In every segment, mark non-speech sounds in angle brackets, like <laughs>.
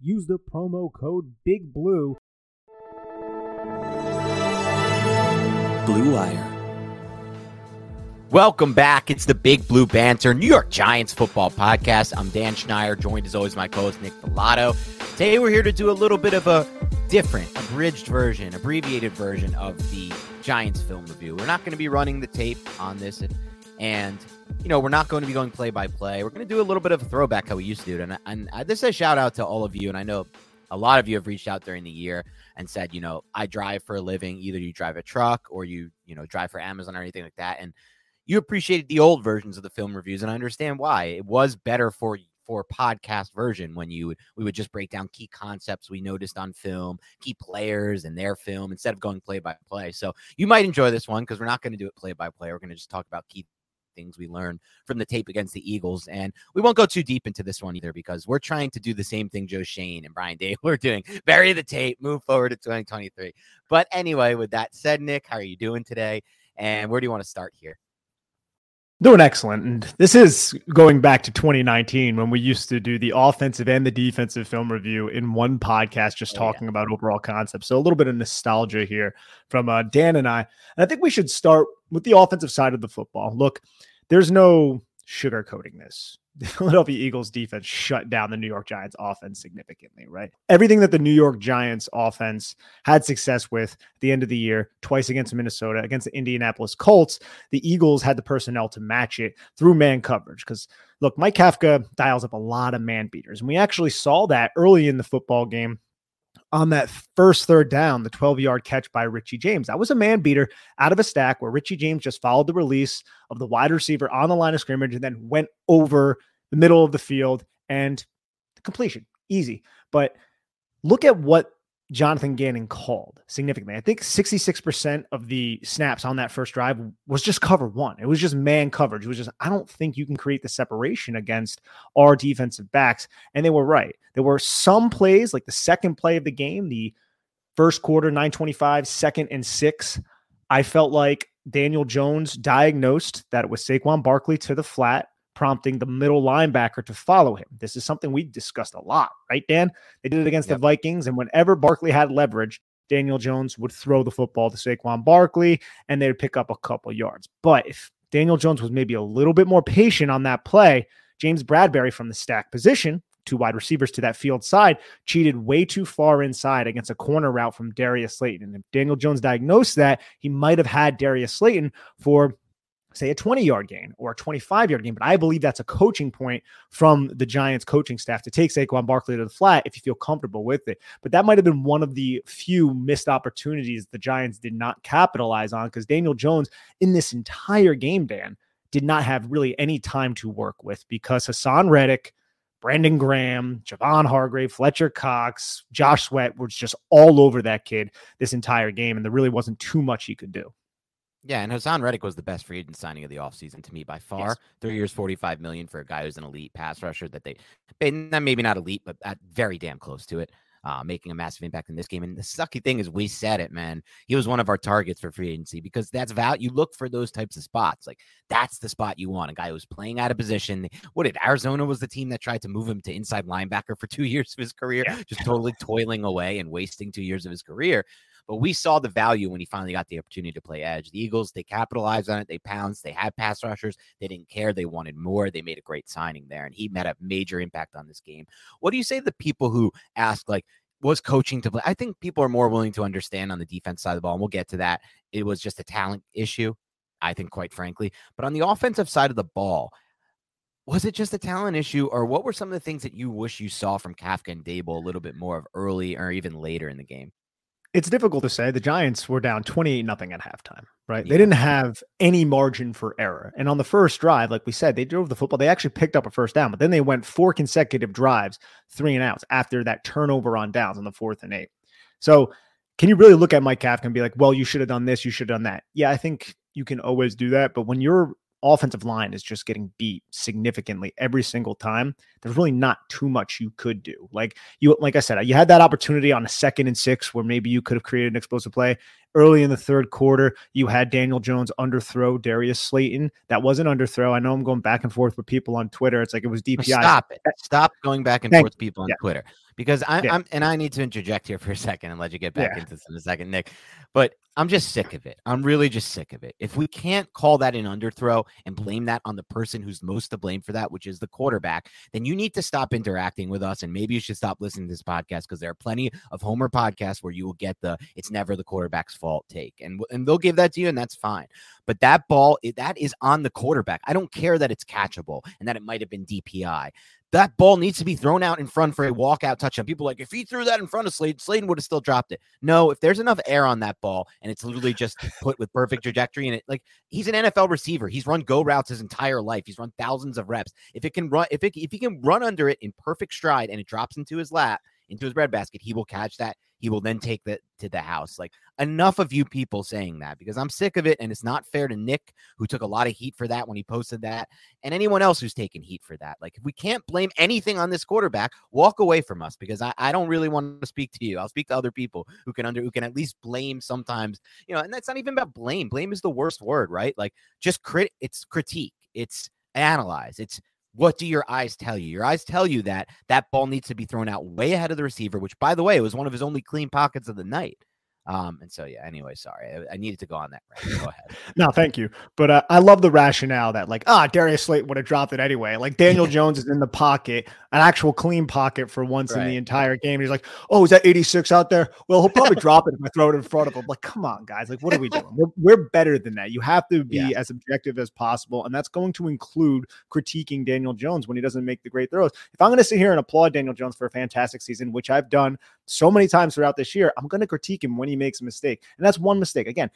use the promo code Big Blue. Blue Wire. Welcome back. It's the Big Blue Banter, New York Giants football podcast. I'm Dan Schneider, joined as always my co-host Nick Falato. Today we're here to do a little bit of a different, abridged version, abbreviated version of the Giants film review. We're not going to be running the tape on this, and, and you know we're not going to be going play by play. We're going to do a little bit of a throwback how we used to do it. And, and I, this is a shout out to all of you, and I know a lot of you have reached out during the year and said, you know, I drive for a living. Either you drive a truck or you, you know, drive for Amazon or anything like that, and you appreciated the old versions of the film reviews, and I understand why. It was better for for podcast version when you we would just break down key concepts we noticed on film, key players and their film instead of going play by play. So you might enjoy this one because we're not going to do it play by play. We're going to just talk about key things we learned from the tape against the Eagles. And we won't go too deep into this one either because we're trying to do the same thing Joe Schoen and Brian Day were <laughs> doing. Bury the tape, move forward to 2023. But anyway, with that said, Nick, how are you doing today? And where do you want to start here? Doing excellent. And this is going back to 2019 when we used to do the offensive and the defensive film review in one podcast, just oh, talking yeah. about overall concepts. So a little bit of nostalgia here from uh, Dan and I. And I think we should start with the offensive side of the football. Look, there's no sugarcoating this the <laughs> Philadelphia Eagles defense shut down the New York Giants offense significantly, right? Everything that the New York Giants offense had success with at the end of the year, twice against Minnesota, against the Indianapolis Colts, the Eagles had the personnel to match it through man coverage. Because look, Mike Kafka dials up a lot of man beaters. And we actually saw that early in the football game on that first third down, the 12 yard catch by Richie James. That was a man beater out of a stack where Richie James just followed the release of the wide receiver on the line of scrimmage and then went over the middle of the field and completion. Easy. But look at what Jonathan Gannon called significantly. I think 66% of the snaps on that first drive was just cover one. It was just man coverage. It was just, I don't think you can create the separation against our defensive backs. And they were right. There were some plays, like the second play of the game, the first quarter, 925, second and six. I felt like Daniel Jones diagnosed that it was Saquon Barkley to the flat prompting the middle linebacker to follow him. This is something we discussed a lot, right, Dan? They did it against yep. the Vikings, and whenever Barkley had leverage, Daniel Jones would throw the football to Saquon Barkley, and they'd pick up a couple yards. But if Daniel Jones was maybe a little bit more patient on that play, James Bradberry from the stack position, two wide receivers to that field side, cheated way too far inside against a corner route from Darius Slayton. And if Daniel Jones diagnosed that, he might have had Darius Slayton for say a 20 yard gain or a 25 yard gain. But I believe that's a coaching point from the Giants coaching staff to take Saquon Barkley to the flat if you feel comfortable with it. But that might have been one of the few missed opportunities the Giants did not capitalize on because Daniel Jones in this entire game, Dan, did not have really any time to work with because Haason Reddick. Brandon Graham, Javon Hargrave, Fletcher Cox, Josh Sweat was just all over that kid this entire game, and there really wasn't too much he could do. Yeah, and Haason Reddick was the best free agent signing of the offseason to me by far. Yes. Three years, forty-five million for a guy who's an elite pass rusher that they, maybe not elite, but very damn close to it. uh, making a massive impact in this game. And the sucky thing is, we said it, man. He was one of our targets for free agency because that's value. You look for those types of spots. Like that's the spot you want. A guy who's playing out of position. What did Arizona was the team that tried to move him to inside linebacker for two <laughs> years of his career, yeah. just totally toiling away and wasting two years of his career. But we saw the value when he finally got the opportunity to play edge. The Eagles, they capitalized on it. They pounced. They had pass rushers. They didn't care. They wanted more. They made a great signing there, and he made a major impact on this game. What do you say to the people who ask, like, was coaching to play? I think people are more willing to understand on the defense side of the ball, and we'll get to that. It was just a talent issue, I think, quite frankly. But on the offensive side of the ball, was it just a talent issue, or what were some of the things that you wish you saw from Kafka and Daboll a little bit more of early or even later in the game? It's difficult to say. The Giants were down 28 nothing at halftime, right? Yeah. They didn't have any margin for error. And on the first drive, like we said, they drove the football. They actually picked up a first down, but then they went four consecutive drives, three and outs after that turnover on downs on the fourth and eight. So can you really look at Mike Kafka and be like, well, you should have done this, you should have done that? Yeah, I think you can always do that. But when you're offensive line is just getting beat significantly every single time, there's really not too much you could do. Like you, like I said, you had that opportunity on a second and six where maybe you could have created an explosive play early in the third quarter. You had Daniel Jones underthrow Darius Slayton. That wasn't underthrow. I know I'm going back and forth with people on Twitter. It's like it was DPI. Stop it. Stop going back and Thank forth with people on yeah. Twitter because I, yeah. I'm, and I need to interject here for a second and let you get back yeah. into this in a second, Nick. But I'm just sick of it. I'm really just sick of it. If we can't call that an underthrow and blame that on the person who's most to blame for that, which is the quarterback, then you need to stop interacting with us. And maybe you should stop listening to this podcast because there are plenty of Homer podcasts where you will get the it's never the quarterback's fault take. And, and they'll give that to you, and that's fine. But that ball, that is on the quarterback. I don't care that it's catchable and that it might have been DPI that ball needs to be thrown out in front for a walkout touchdown. People like, if he threw that in front of Slade, Slayton would have still dropped it. No, if there's enough air on that ball and it's literally just put with perfect trajectory and it like he's an NFL receiver. He's run go routes his entire life. He's run thousands of reps. If it can run, if it if he can run under it in perfect stride and it drops into his lap, into his breadbasket, he will catch that. He will then take that to the house. Like enough of you people saying that because I'm sick of it. And it's not fair to Nick, who took a lot of heat for that when he posted that, and anyone else who's taken heat for that. Like, if we can't blame anything on this quarterback, walk away from us because I, I don't really want to speak to you. I'll speak to other people who can under who can at least blame sometimes, you know, and that's not even about blame. Blame is the worst word, right? Like just crit it's critique, it's analyze, it's what do your eyes tell you? Your eyes tell you that that ball needs to be thrown out way ahead of the receiver, which, by the way, was one of his only clean pockets of the night. Um, and so, yeah, anyway, sorry. I, I needed to go on that. Right. Go ahead. <laughs> no, thank you. But uh, I love the rationale that, like, ah, Darius Slate would have dropped it anyway. Like, Daniel <laughs> Jones is in the pocket, an actual clean pocket for once right. in the entire game. He's like, oh, is that 86 out there? Well, he'll probably drop it if I throw it in front of him. Like, come on, guys. Like, what are we doing? <laughs> We're, we're better than that. You have to be yeah. as objective as possible. And that's going to include critiquing Daniel Jones when he doesn't make the great throws. If I'm going to sit here and applaud Daniel Jones for a fantastic season, which I've done so many times throughout this year, I'm going to critique him when he makes a mistake. And that's one mistake. Again,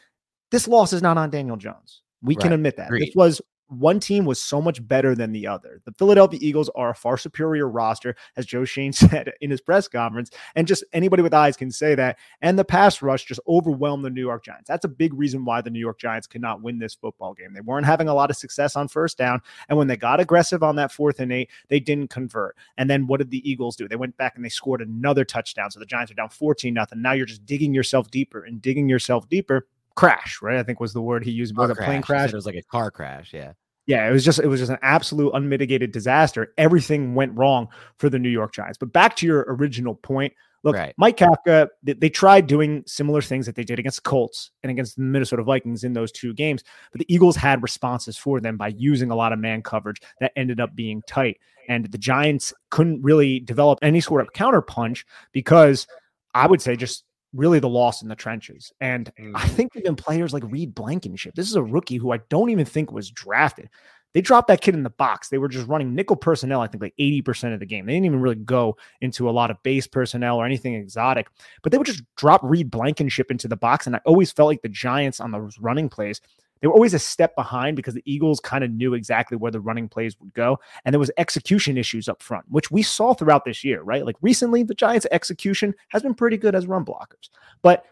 this loss is not on Daniel Jones. We right. can admit that. This was one team was so much better than the other. The Philadelphia Eagles are a far superior roster, as Joe Schoen <laughs> said in his press conference. And just anybody with eyes can say that. And the pass rush just overwhelmed the New York Giants. That's a big reason why the New York Giants could not win this football game. They weren't having a lot of success on first down. And when they got aggressive on that fourth and eight, they didn't convert. And then what did the Eagles do? They went back and they scored another touchdown. So the Giants are down 14 nothing. Now you're just digging yourself deeper and digging yourself deeper crash, right? I think was the word he used. Was a plane crash? It was like a car crash. Yeah. Yeah, it was just it was just an absolute unmitigated disaster. Everything went wrong for the New York Giants. But back to your original point, look, right. Mike Kafka, they, they, tried doing similar things that they did against the Colts and against the Minnesota Vikings in those two games, but the Eagles had responses for them by using a lot of man coverage that ended up being tight. And the Giants couldn't really develop any sort of counter punch because I would say just really the loss in the trenches. And mm. I think even players like Reed Blankenship, this is a rookie who I don't even think was drafted. They dropped that kid in the box. They were just running nickel personnel, I think like 80% of the game. They didn't even really go into a lot of base personnel or anything exotic, but they would just drop Reed Blankenship into the box. And I always felt like the Giants on those running plays they were always a step behind because the Eagles kind of knew exactly where the running plays would go. And there was execution issues up front, which we saw throughout this year, right? Like recently, the Giants' execution has been pretty good as run blockers. But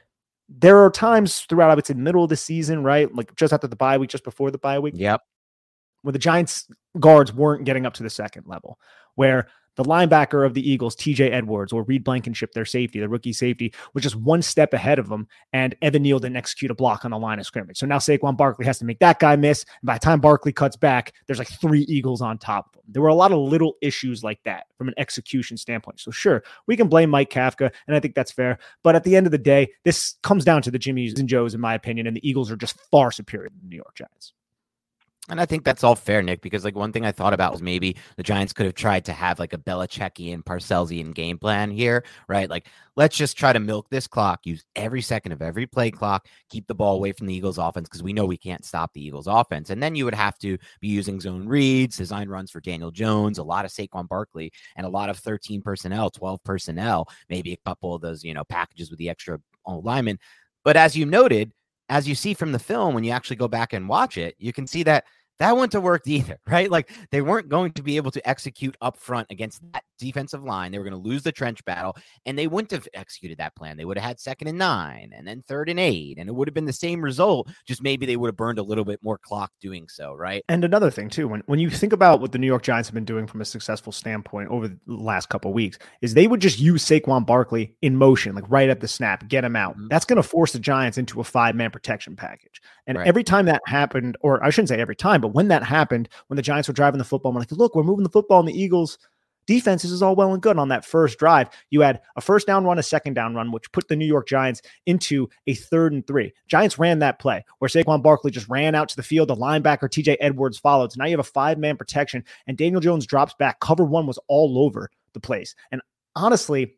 there are times throughout, I would say, middle of the season, right? Like just after the bye week, just before the bye week. Yep. Where the Giants guards weren't getting up to the second level, where The linebacker of the Eagles, TJ Edwards or Reed Blankenship, their safety, the rookie safety, was just one step ahead of them. And Evan Neal didn't execute a block on the line of scrimmage. So now Saquon Barkley has to make that guy miss. And by the time Barkley cuts back, there's like three Eagles on top of him. There were a lot of little issues like that from an execution standpoint. So sure, we can blame Mike Kafka, and I think that's fair. But at the end of the day, this comes down to the Jimmys and Joes, in my opinion, and the Eagles are just far superior to the New York Giants. And I think that's all fair, Nick, because like one thing I thought about was maybe the Giants could have tried to have like a Belichickian, Parcellsian game plan here, right? Like, let's just try to milk this clock, use every second of every play clock, keep the ball away from the Eagles offense because we know we can't stop the Eagles offense. And then you would have to be using zone reads, design runs for Daniel Jones, a lot of Saquon Barkley, and a lot of 13 personnel, 12 personnel, maybe a couple of those, you know, packages with the extra linemen. But as you noted, as you see from the film, when you actually go back and watch it, you can see that that wouldn't have worked either, <laughs> right? Like they weren't going to be able to execute up front against that defensive line. They were going to lose the trench battle, and they wouldn't have executed that plan. They would have had second and nine, and then third and eight, and it would have been the same result. Just maybe they would have burned a little bit more clock doing so, right? And another thing too, when when you think about what the New York Giants have been doing from a successful standpoint over the last couple weeks, is they would just use Saquon Barkley in motion, like right at the snap, get him out. Mm-hmm. That's going to force the Giants into a five man protection package. And right. every time that happened, or I shouldn't say every time, but when that happened, when the Giants were driving the football, we're like, look, we're moving the football, and the Eagles defenses is all well and good on that first drive. You had a first down run, a second down run, which put the New York Giants into a third and three. Giants ran that play where Saquon Barkley just ran out to the field. The linebacker TJ Edwards followed. So now you have a five man protection, and Daniel Jones drops back. Cover one was all over the place. And honestly,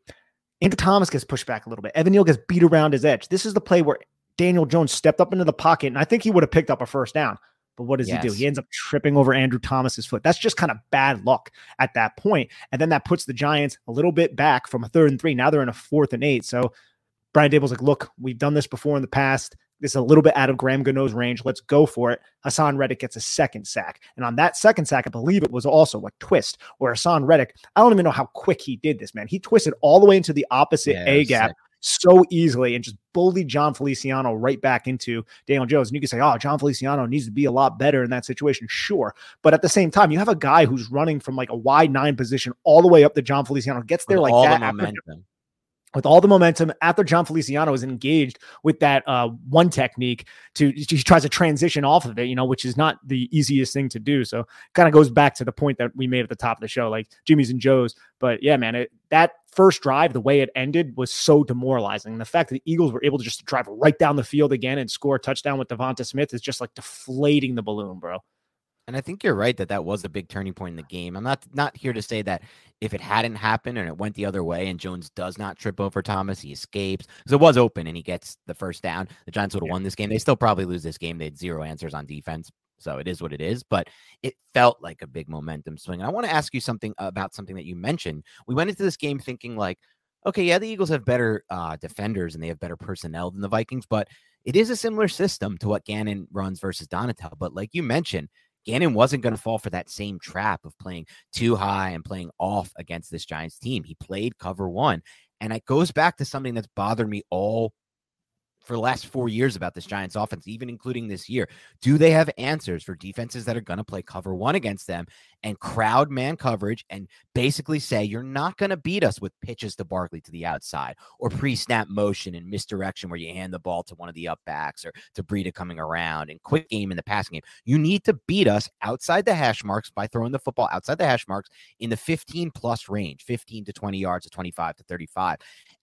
Andrew Thomas gets pushed back a little bit. Evan Neal gets beat around his edge. This is the play where Daniel Jones stepped up into the pocket, and I think he would have picked up a first down. But what does yes. he do? He ends up tripping over Andrew Thomas's foot. That's just kind of bad luck at that point. And then that puts the Giants a little bit back from a third and three. Now they're in a fourth and eight. So Brian Daboll's like, look, we've done this before in the past. This is a little bit out of Graham Gano's range. Let's go for it. Haason Reddick gets a second sack. And on that second sack, I believe it was also a twist where Haason Reddick, I don't even know how quick he did this, man. He twisted all the way into the opposite yeah, A gap so easily and just bullied Jon Feliciano right back into Daniel Jones. And you can say, oh, Jon Feliciano needs to be a lot better in that situation. Sure. But at the same time, you have a guy who's running from like a wide nine position all the way up to Jon Feliciano, gets there With like that. After, with all the momentum after Jon Feliciano is engaged with that uh, one technique to he tries to transition off of it, you know, which is not the easiest thing to do. So kind of goes back to the point that we made at the top of the show, like Jimmy's and Joe's. But yeah, man, it, that first drive, the way it ended was so demoralizing. The fact that the Eagles were able to just drive right down the field again and score a touchdown with DeVonta Smith is just like deflating the balloon, bro. And I think you're right that that was a big turning point in the game. I'm not not here to say that if it hadn't happened and it went the other way and Jones does not trip over Thomas, he escapes because it was open and he gets the first down. The Giants would have yeah. won this game. They still probably lose this game. They had zero answers on defense. So it is what it is, but it felt like a big momentum swing. And I want to ask you something about something that you mentioned. We went into this game thinking like, okay, yeah, the Eagles have better uh, defenders and they have better personnel than the Vikings, but it is a similar system to what Gannon runs versus Donatell. But like you mentioned, Gannon wasn't going to fall for that same trap of playing too high and playing off against this Giants team. He played cover one. And it goes back to something that's bothered me all for the last four years about this Giants offense, even including this year. Do they have answers for defenses that are going to play cover one against them and crowd man coverage and basically say, you're not going to beat us with pitches to Barkley to the outside or pre snap motion and misdirection where you hand the ball to one of the up backs or to Breida coming around and quick game in the passing game? You need to beat us outside the hash marks by throwing the football outside the hash marks in the 15 plus range, 15 to 20 yards to 25 to 35.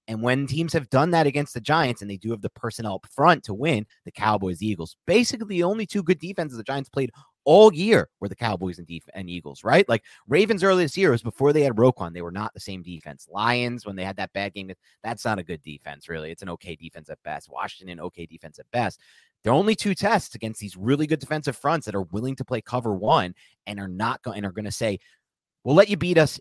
And when teams have done that against the Giants and they do have the personnel up front to win, the Cowboys, the Eagles, basically the only two good defenses the Giants played all year were the Cowboys and, def- and Eagles, right? Like Ravens early this year was before they had Roquan. They were not the same defense. Lions, when they had that bad game, that's not a good defense, really. It's an okay defense at best. Washington, okay defense at best. There are only two tests against these really good defensive fronts that are willing to play cover one and are not going and are going to say, we'll let you beat us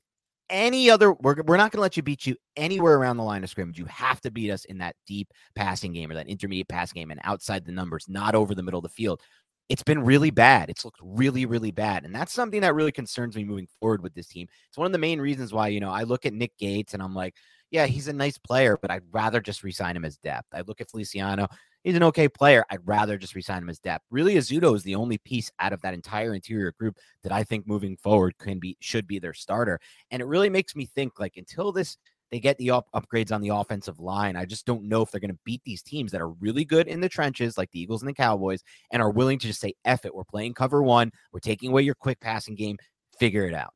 any other we're, we're not going to let you beat you anywhere around the line of scrimmage. You have to beat us in that deep passing game or that intermediate pass game and outside the numbers not over the middle of the field. It's been really bad. It's looked really really bad and that's something that really concerns me moving forward with this team. It's one of the main reasons why you know i look at nick gates and i'm like yeah he's a nice player but i'd rather just resign him as depth. I look at feliciano he's an okay player. I'd rather just resign him as depth. Really, Ezeudu is the only piece out of that entire interior group that I think moving forward can be should be their starter. And it really makes me think like until this they get the up- upgrades on the offensive line. I just don't know if they're going to beat these teams that are really good in the trenches, like the Eagles and the Cowboys, and are willing to just say, F it, we're playing cover one, we're taking away your quick passing game, figure it out.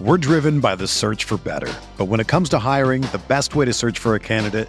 We're driven by the search for better. But when it comes to hiring, the best way to search for a candidate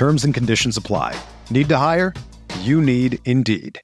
Terms and conditions apply. Need to hire? You need Indeed.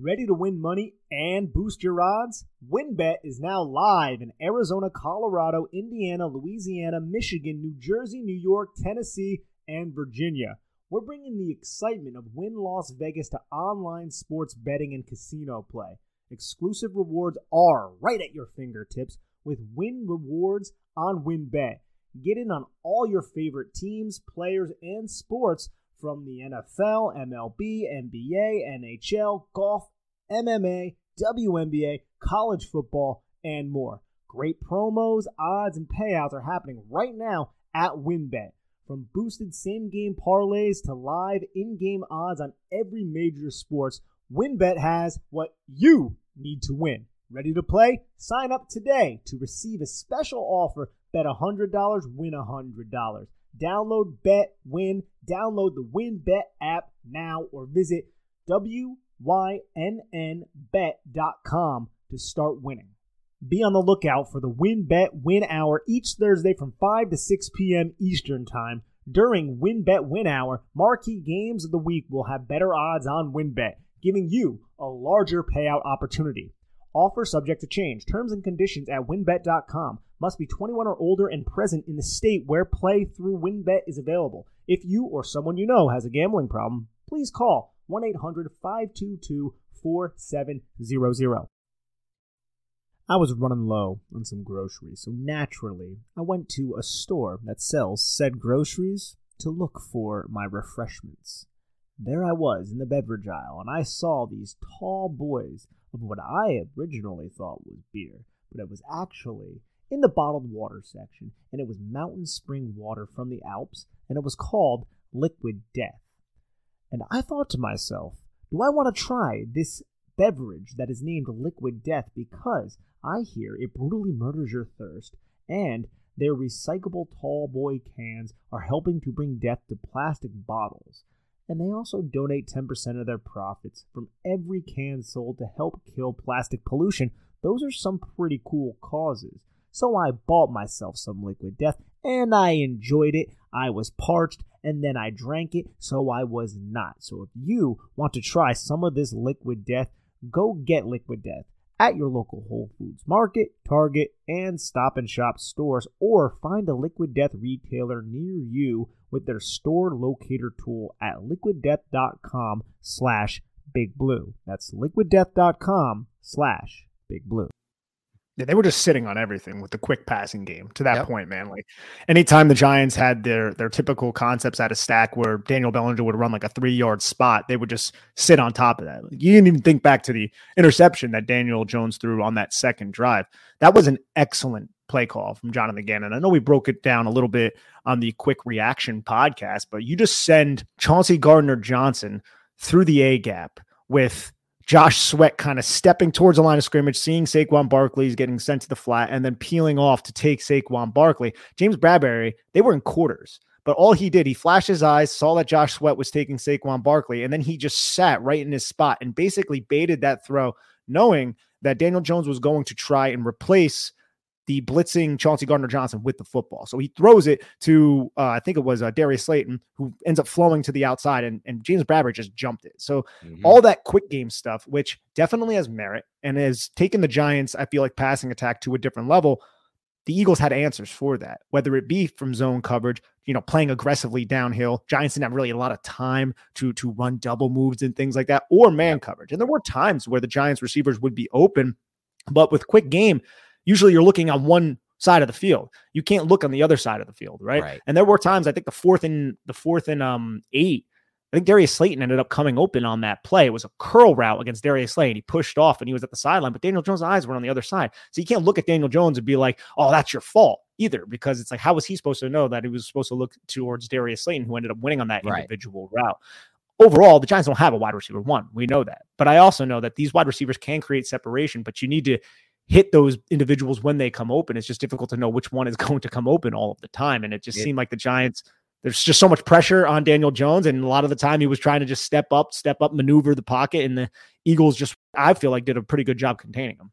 Ready to win money and boost your odds? WynnBET is now live in Arizona, Colorado, Indiana, Louisiana, Michigan, New Jersey, New York, Tennessee, and Virginia. We're bringing the excitement of Wynn Las Vegas to online sports betting and casino play. Exclusive rewards are right at your fingertips with Wynn Rewards on WynnBET. Get in on all your favorite teams, players, and sports from the NFL, MLB, NBA, NHL, golf, MMA, WNBA, college football, and more. Great promos, odds, and payouts are happening right now at WynnBET. From boosted same game parlays to live in game odds on every major sports, WynnBET has what you need to win. Ready to play? Sign up today to receive a special offer. Bet $100, win $100. Download Bet Win. Download the WynnBET app now or visit WYNNBet.com to start winning. Be on the lookout for the WynnBET Win Hour each Thursday from 5 to 6 p.m. Eastern Time. During WynnBET Win Hour, marquee games of the week will have better odds on WynnBET, giving you a larger payout opportunity. Offer subject to change. Terms and conditions at wynnbet.com. Must be 21 or older and present in the state where play through winbet is available. If you or someone you know has a gambling problem, please call 1 800 522 4700. I was running low on some groceries, so naturally I went to a store that sells said groceries to look for my refreshments. There I was in the beverage aisle, and I saw these tall boys of what I originally thought was beer, but it was actually in the bottled water section, and it was mountain spring water from the Alps, and it was called Liquid Death. And I thought to myself, do I want to try this beverage that is named Liquid Death because I hear it brutally murders your thirst, and their recyclable tall boy cans are helping to bring death to plastic bottles. And they also donate 10% of their profits from every can sold to help kill plastic pollution. Those are some pretty cool causes. So I bought myself some liquid death and I enjoyed it. I was parched and then I drank it, so I was not. So if you want to try some of this liquid death, go get liquid death at your local Whole Foods Market, Target, and Stop and Shop stores, or find a Liquid Death retailer near you with their store locator tool at liquiddeath.com slash big blue. That's liquiddeath.com slash big blue. Yeah, they were just sitting on everything with the quick passing game to that yep. point, man. Like anytime the Giants had their their typical concepts at a stack where Daniel Bellinger would run like a three yard spot, they would just sit on top of that. Like, you didn't even think back to the interception that Daniel Jones threw on that second drive. That was an excellent play call from Jonathan Gannon. I know we broke it down a little bit on the quick reaction podcast, but you just send Chauncey Gardner Johnson through the A gap with Josh Sweat kind of stepping towards the line of scrimmage, seeing Saquon Barkley is getting sent to the flat, and then peeling off to take Saquon Barkley. James Bradberry, they were in quarters But all he did, he flashed his eyes, saw that Josh Sweat was taking Saquon Barkley, and then he just sat right in his spot and basically baited that throw, knowing that Daniel Jones was going to try and replace the blitzing Chauncey Gardner Johnson with the football. So he throws it to, uh, I think it was uh, Darius Slayton, who ends up flowing to the outside, and, and James Bradberry just jumped it. So mm-hmm. all that quick game stuff, which definitely has merit and has taken the Giants, I feel like, passing attack to a different level. The Eagles had answers for that, whether it be from zone coverage, you know, playing aggressively downhill. Giants didn't have really a lot of time to to run double moves and things like that, or man coverage. And there were times where the Giants receivers would be open, but with quick game, usually you're looking on one side of the field. You can't look on the other side of the field, right? right. And there were times I think the fourth and the fourth and um eight, I think Darius Slayton ended up coming open on that play. It was a curl route against Darius Slayton. He pushed off and he was at the sideline, but Daniel Jones' eyes were on the other side. So you can't look at Daniel Jones and be like, oh, that's your fault either, because it's like, how was he supposed to know that he was supposed to look towards Darius Slayton, who ended up winning on that right. individual route? Overall, the Giants don't have a wide receiver one. We know that. But I also know that these wide receivers can create separation, but you need to hit those individuals when they come open. It's just difficult to know which one is <laughs> going to come open all of the time. And it just yeah. seemed like the Giants, there's just so much pressure on Daniel Jones. And a lot of the time he was trying to just step up, step up, maneuver the pocket. And the Eagles just, I feel like, did a pretty good job containing him.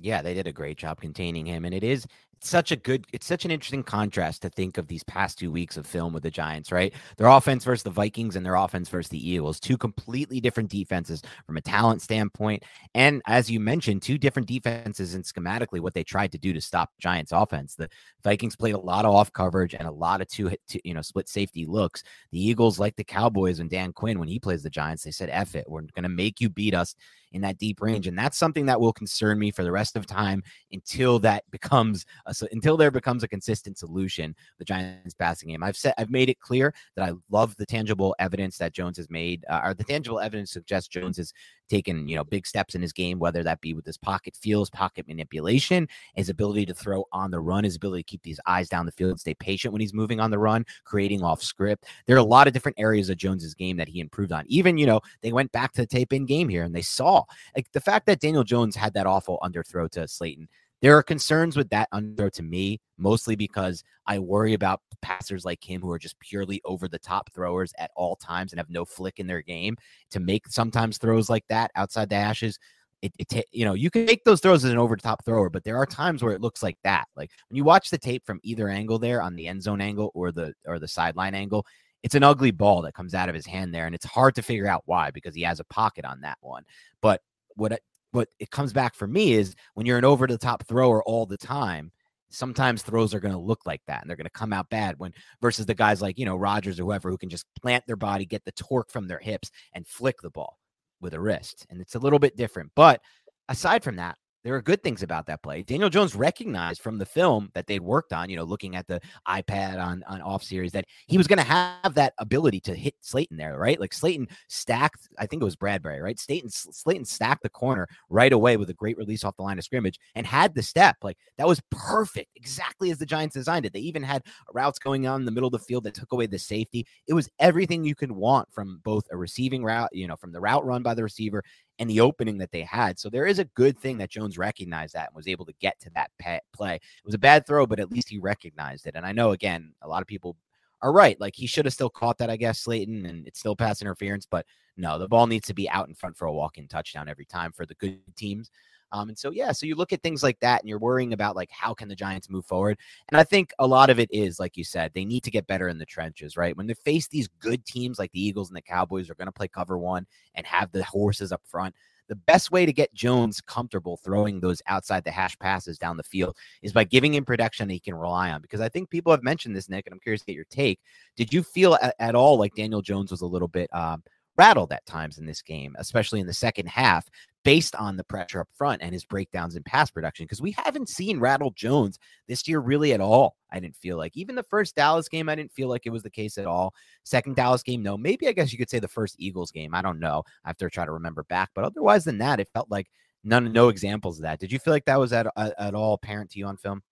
Yeah, they did a great job containing him. And it is such a good it's such an interesting contrast to think of these past two weeks of film with the Giants, right? Their offense versus the Vikings and their offense versus the Eagles, two completely different defenses from a talent standpoint. And as you mentioned, two different defenses and schematically what they tried to do to stop Giants offense. The Vikings played a lot of off coverage and a lot of two, two you know, split safety looks. The Eagles, like the Cowboys and Dan Quinn, when he plays the Giants, they said, F it, we're gonna make you beat us in that deep range. And that's something that will concern me for the rest of time until that becomes a, so until there becomes a consistent solution. The Giants passing game. I've said I've made it clear that I love the tangible evidence that Jones has made, uh, or the tangible evidence suggests Jones has taken you know big steps in his game, whether that be with his pocket feels, pocket manipulation, his ability to throw on the run, his ability to keep these eyes down the field stay patient when he's moving on the run, creating off script. There are a lot of different areas of Jones's game that he improved on. Even you know they went back to the tape in game here and they saw like the fact that Daniel Jones had that awful underthrow to Slayton. There are concerns with that under to me, mostly because I worry about passers like him who are just purely over the top throwers at all times and have no flick in their game to make sometimes throws like that outside the hashes. It, it you know you can make those throws as an over top thrower, but there are times where it looks like that. Like when you watch the tape from either angle there on the end zone angle or the or the sideline angle, it's an ugly ball that comes out of his hand there, and it's hard to figure out why because he has a pocket on that one. But what what it comes back for me is when you're an over the top thrower all the time, sometimes throws are going to look like that and they're going to come out bad when versus the guys like, you know, Rodgers or whoever who can just plant their body, get the torque from their hips and flick the ball with a wrist. And it's a little bit different. But aside from that, there are good things about that play. Daniel Jones recognized from the film that they'd worked on, you know, looking at the iPad on on off series that he was going to have that ability to hit Slayton there, right? Like Slayton stacked, I think it was Bradberry, right? Slayton Slayton stacked the corner right away with a great release off the line of scrimmage and had the step. Like that was perfect, exactly as the Giants designed it. They even had routes going on in the middle of the field that took away the safety. It was everything you could want from both a receiving route, you know, from the route run by the receiver and the opening that they had. So there is a good thing that Jones recognized that and was able to get to that play. It was a bad throw, but at least he recognized it. And I know, again, a lot of people are right. Like he should have still caught that, I guess, Slayton, and it's still pass interference. But no, the ball needs to be out in front for a walk in touchdown every time for the good teams. Um, and so, yeah, so you look at things like that and you're worrying about like how can the Giants move forward? And I think a lot of it is, like you said, they need to get better in the trenches, right? When they face these good teams like the Eagles and the Cowboys are going to play cover one and have the horses up front. The best way to get Jones comfortable throwing those outside the hash passes down the field is by giving him protection that he can rely on. Because I think people have mentioned this, Nick, and I'm curious to get your take. Did you feel at, at all like Daniel Jones was a little bit um, rattled at times in this game, especially in the second half, based on the pressure up front and his breakdowns in pass protection. Because we haven't seen Rattle Jones this year really at all. I didn't feel like even the first Dallas game, I didn't feel like it was the case at all. Second Dallas game, no. Maybe I guess you could say the first Eagles game. I don't know. I have to try to remember back. But otherwise than that, it felt like none, of no examples of that. Did you feel like that was at, at, at all apparent to you on film?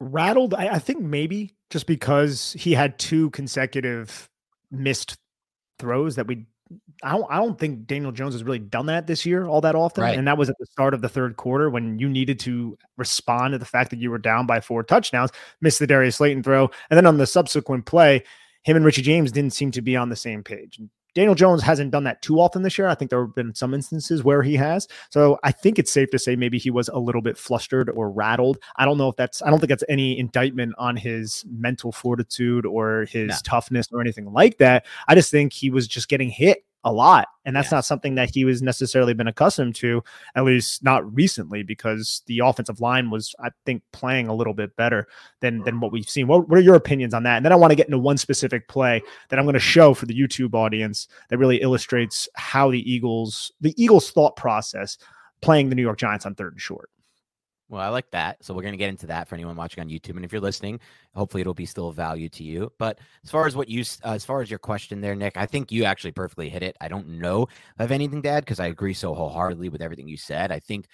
Rattled, I, I think maybe just because he had two consecutive missed throws that we I don't, I don't think Daniel Jones has really done that this year all that often. Right. And that was at the start of the third quarter when you needed to respond to the fact that you were down by four touchdowns, missed the Darius Slayton throw. And then on the subsequent play, him and Richie James didn't seem to be on the same page. Daniel Jones hasn't done that too often this year. I think there have been some instances where he has. So I think it's safe to say maybe he was a little bit flustered or rattled. I don't know if that's, I don't think that's any indictment on his mental fortitude or his no. toughness or anything like that. I just think he was just getting hit a lot. And that's yeah. not something that he was necessarily been accustomed to, at least not recently, because the offensive line was, I think, playing a little bit better than than mm-hmm. what we've seen. What, what are your opinions on that? And then I want to get into one specific play that I'm going to show for the YouTube audience that really illustrates how the Eagles, the Eagles thought process playing the New York Giants on third and short. Well, I like that. So we're going to get into that for anyone watching on YouTube. And if you're listening, hopefully it'll be still of value to you. But as far as what you, uh, as far as your question there, Nick, I think you actually perfectly hit it. I don't know of anything to add because I agree so wholeheartedly with everything you said. I think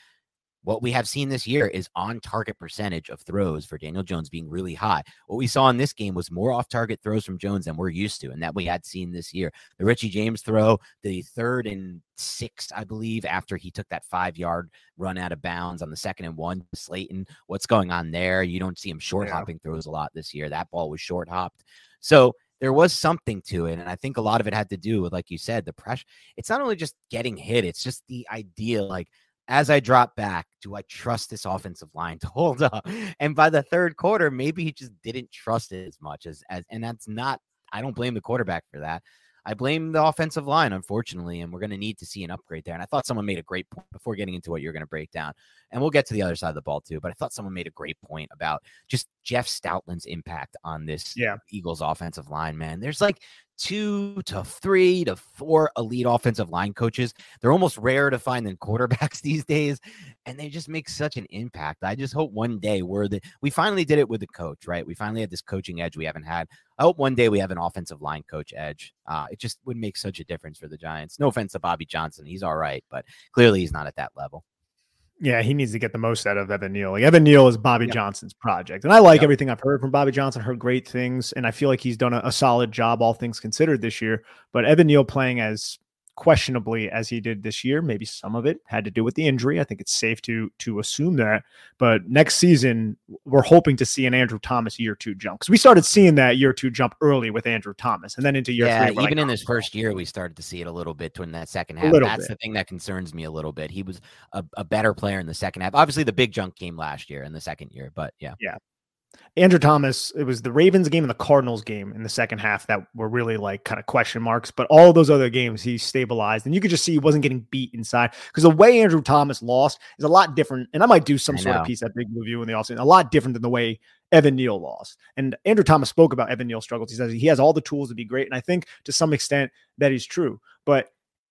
what we have seen this year is on target percentage of throws for Daniel Jones being really high. What we saw in this game was more off target throws from Jones than we're used to, and that we had seen this year. The Richie James throw, the third and six, I believe, after he took that five yard run out of bounds on the second and one. Slayton, what's going on there? You don't see him short hopping yeah. throws a lot this year. That ball was short hopped. So there was something to it. And I think a lot of it had to do with, like you said, the pressure. It's not only just getting hit, it's just the idea like, as I drop back, do I trust this offensive line to <laughs> hold up? And by the third quarter, maybe he just didn't trust it as much as as and that's not I don't blame the quarterback for that. I blame the offensive line, unfortunately, and we're going to need to see an upgrade there. And I thought someone made a great point before getting into what you're going to break down. And we'll get to the other side of the ball too. But I thought someone made a great point about just Jeff Stoutland's impact on this yeah. Eagles offensive line, man. There's like two to three to four elite offensive line coaches. They're almost rare to find than quarterbacks <laughs> these days, and they just make such an impact. I just hope one day we're the we finally did it with the coach, right? We finally had this coaching edge we haven't had. I hope one day we have an offensive line coach edge. Uh, it just would make such a difference for the Giants. No offense to Bobby Johnson, he's all right, but clearly he's not at that level. Yeah, he needs to get the most out of Evan Neal. Like Evan Neal is Bobby yep. Johnson's project, and I like yep. everything I've heard from Bobby Johnson. Heard great things, and I feel like he's done a, a solid job, all things considered, this year. But Evan Neal playing as questionably as he did this year. Maybe some of it had to do with the injury. I think it's safe to to assume that. But next season, we're hoping to see an Andrew Thomas year two jump because we started seeing that year two jump early with Andrew Thomas, and then into year yeah, three. even like, in oh, this first year, we started to see it a little bit in that second half. That's bit. the thing that concerns me a little bit. He was a, a better player in the second half. Obviously, the big jump came last year in the second year, but yeah, yeah. Andrew Thomas, it was the Ravens game and the Cardinals game in the second half that were really like kind of question marks. But all those other games, he stabilized, and you could just see he wasn't getting beat inside because the way Andrew Thomas lost is a lot different. And I might do some I sort know. of piece that big review in the offseason, a lot different than the way Evan Neal lost. And Andrew Thomas spoke about Evan Neal's struggles. He says he has all the tools to be great, and I think to some extent that is true. But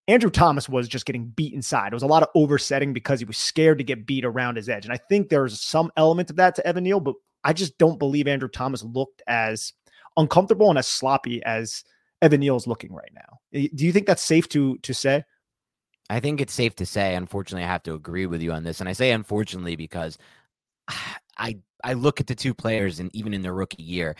Andrew Thomas was just getting beat inside. It was a lot of oversetting because he was scared to get beat around his edge. And I think there's some element of that to Evan Neal, but I just don't believe Andrew Thomas looked as uncomfortable and as sloppy as Evan Neal is looking right now. Do you think that's safe to to say? I think it's safe to say. Unfortunately, I have to agree with you on this, and I say unfortunately because <sighs> I I look at the two players, and even in their rookie year,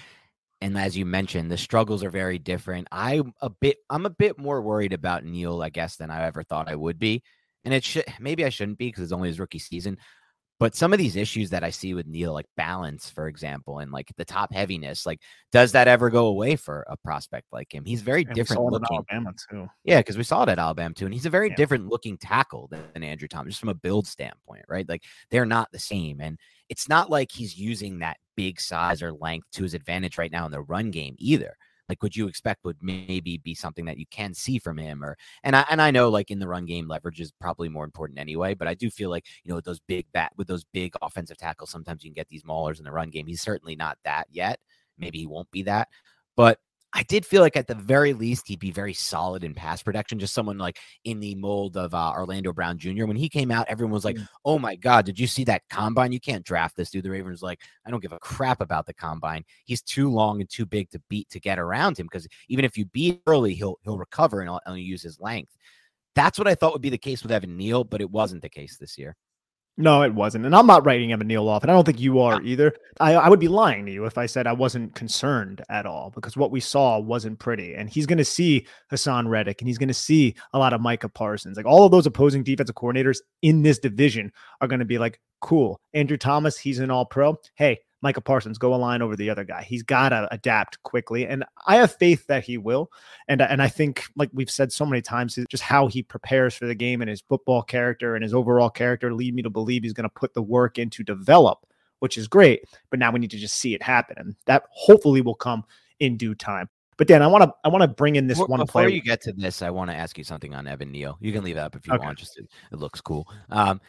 and as you mentioned, the struggles are very different. I'm a bit I'm a bit more worried about Neal, I guess, than I ever thought I would be. And it should maybe I shouldn't be because it's only his rookie season. But some of these issues that I see with Neal, like balance, for example, and like the top heaviness, like does that ever go away for a prospect like him? He's very different looking. Alabama too. Yeah, because we saw it at Alabama too, and he's a very yeah. different looking tackle than, than Andrew Thomas, just from a build standpoint, right? Like they're not the same, and it's not like he's using that big size or length to his advantage right now in the run game either like would you expect would maybe be something that you can see from him or and I and I know like in the run game leverage is probably more important anyway, but I do feel like you know with those big bat with those big offensive tackles, sometimes you can get these maulers in the run game. He's certainly not that yet. Maybe he won't be that. But I did feel like at the very least he'd be very solid in pass protection, just someone like in the mold of uh, Orlando Brown Jr. When he came out, everyone was like, mm. "Oh my God, did you see that combine? You can't draft this dude." The Ravens like, "I don't give a crap about the combine. He's too long and too big to beat to get around him because even if you beat early, he'll he'll recover and only use his length." That's what I thought would be the case with Evan Neal, but it wasn't the case this year. No, it wasn't. And I'm not writing Evan Neal off. And I don't think you are either. I, I would be lying to you if I said I wasn't concerned at all because what we saw wasn't pretty. And he's going to see Haason Reddick and he's going to see a lot of Micah Parsons. Like all of those opposing defensive coordinators in this division are going to be like, cool. Andrew Thomas, he's an all pro. Hey, Micah Parsons go a line over the other guy. He's got to adapt quickly, and I have faith that he will. And and I think, like we've said so many times, just how he prepares for the game and his football character and his overall character lead me to believe he's going to put the work in to develop, which is great. But now we need to just see it happen, and that hopefully will come in due time. But Dan, I want to I want to bring in this before, one before you get to this, I want to ask you something on Evan Neal. You can leave it up if you okay. want. Just it, it looks cool. Um,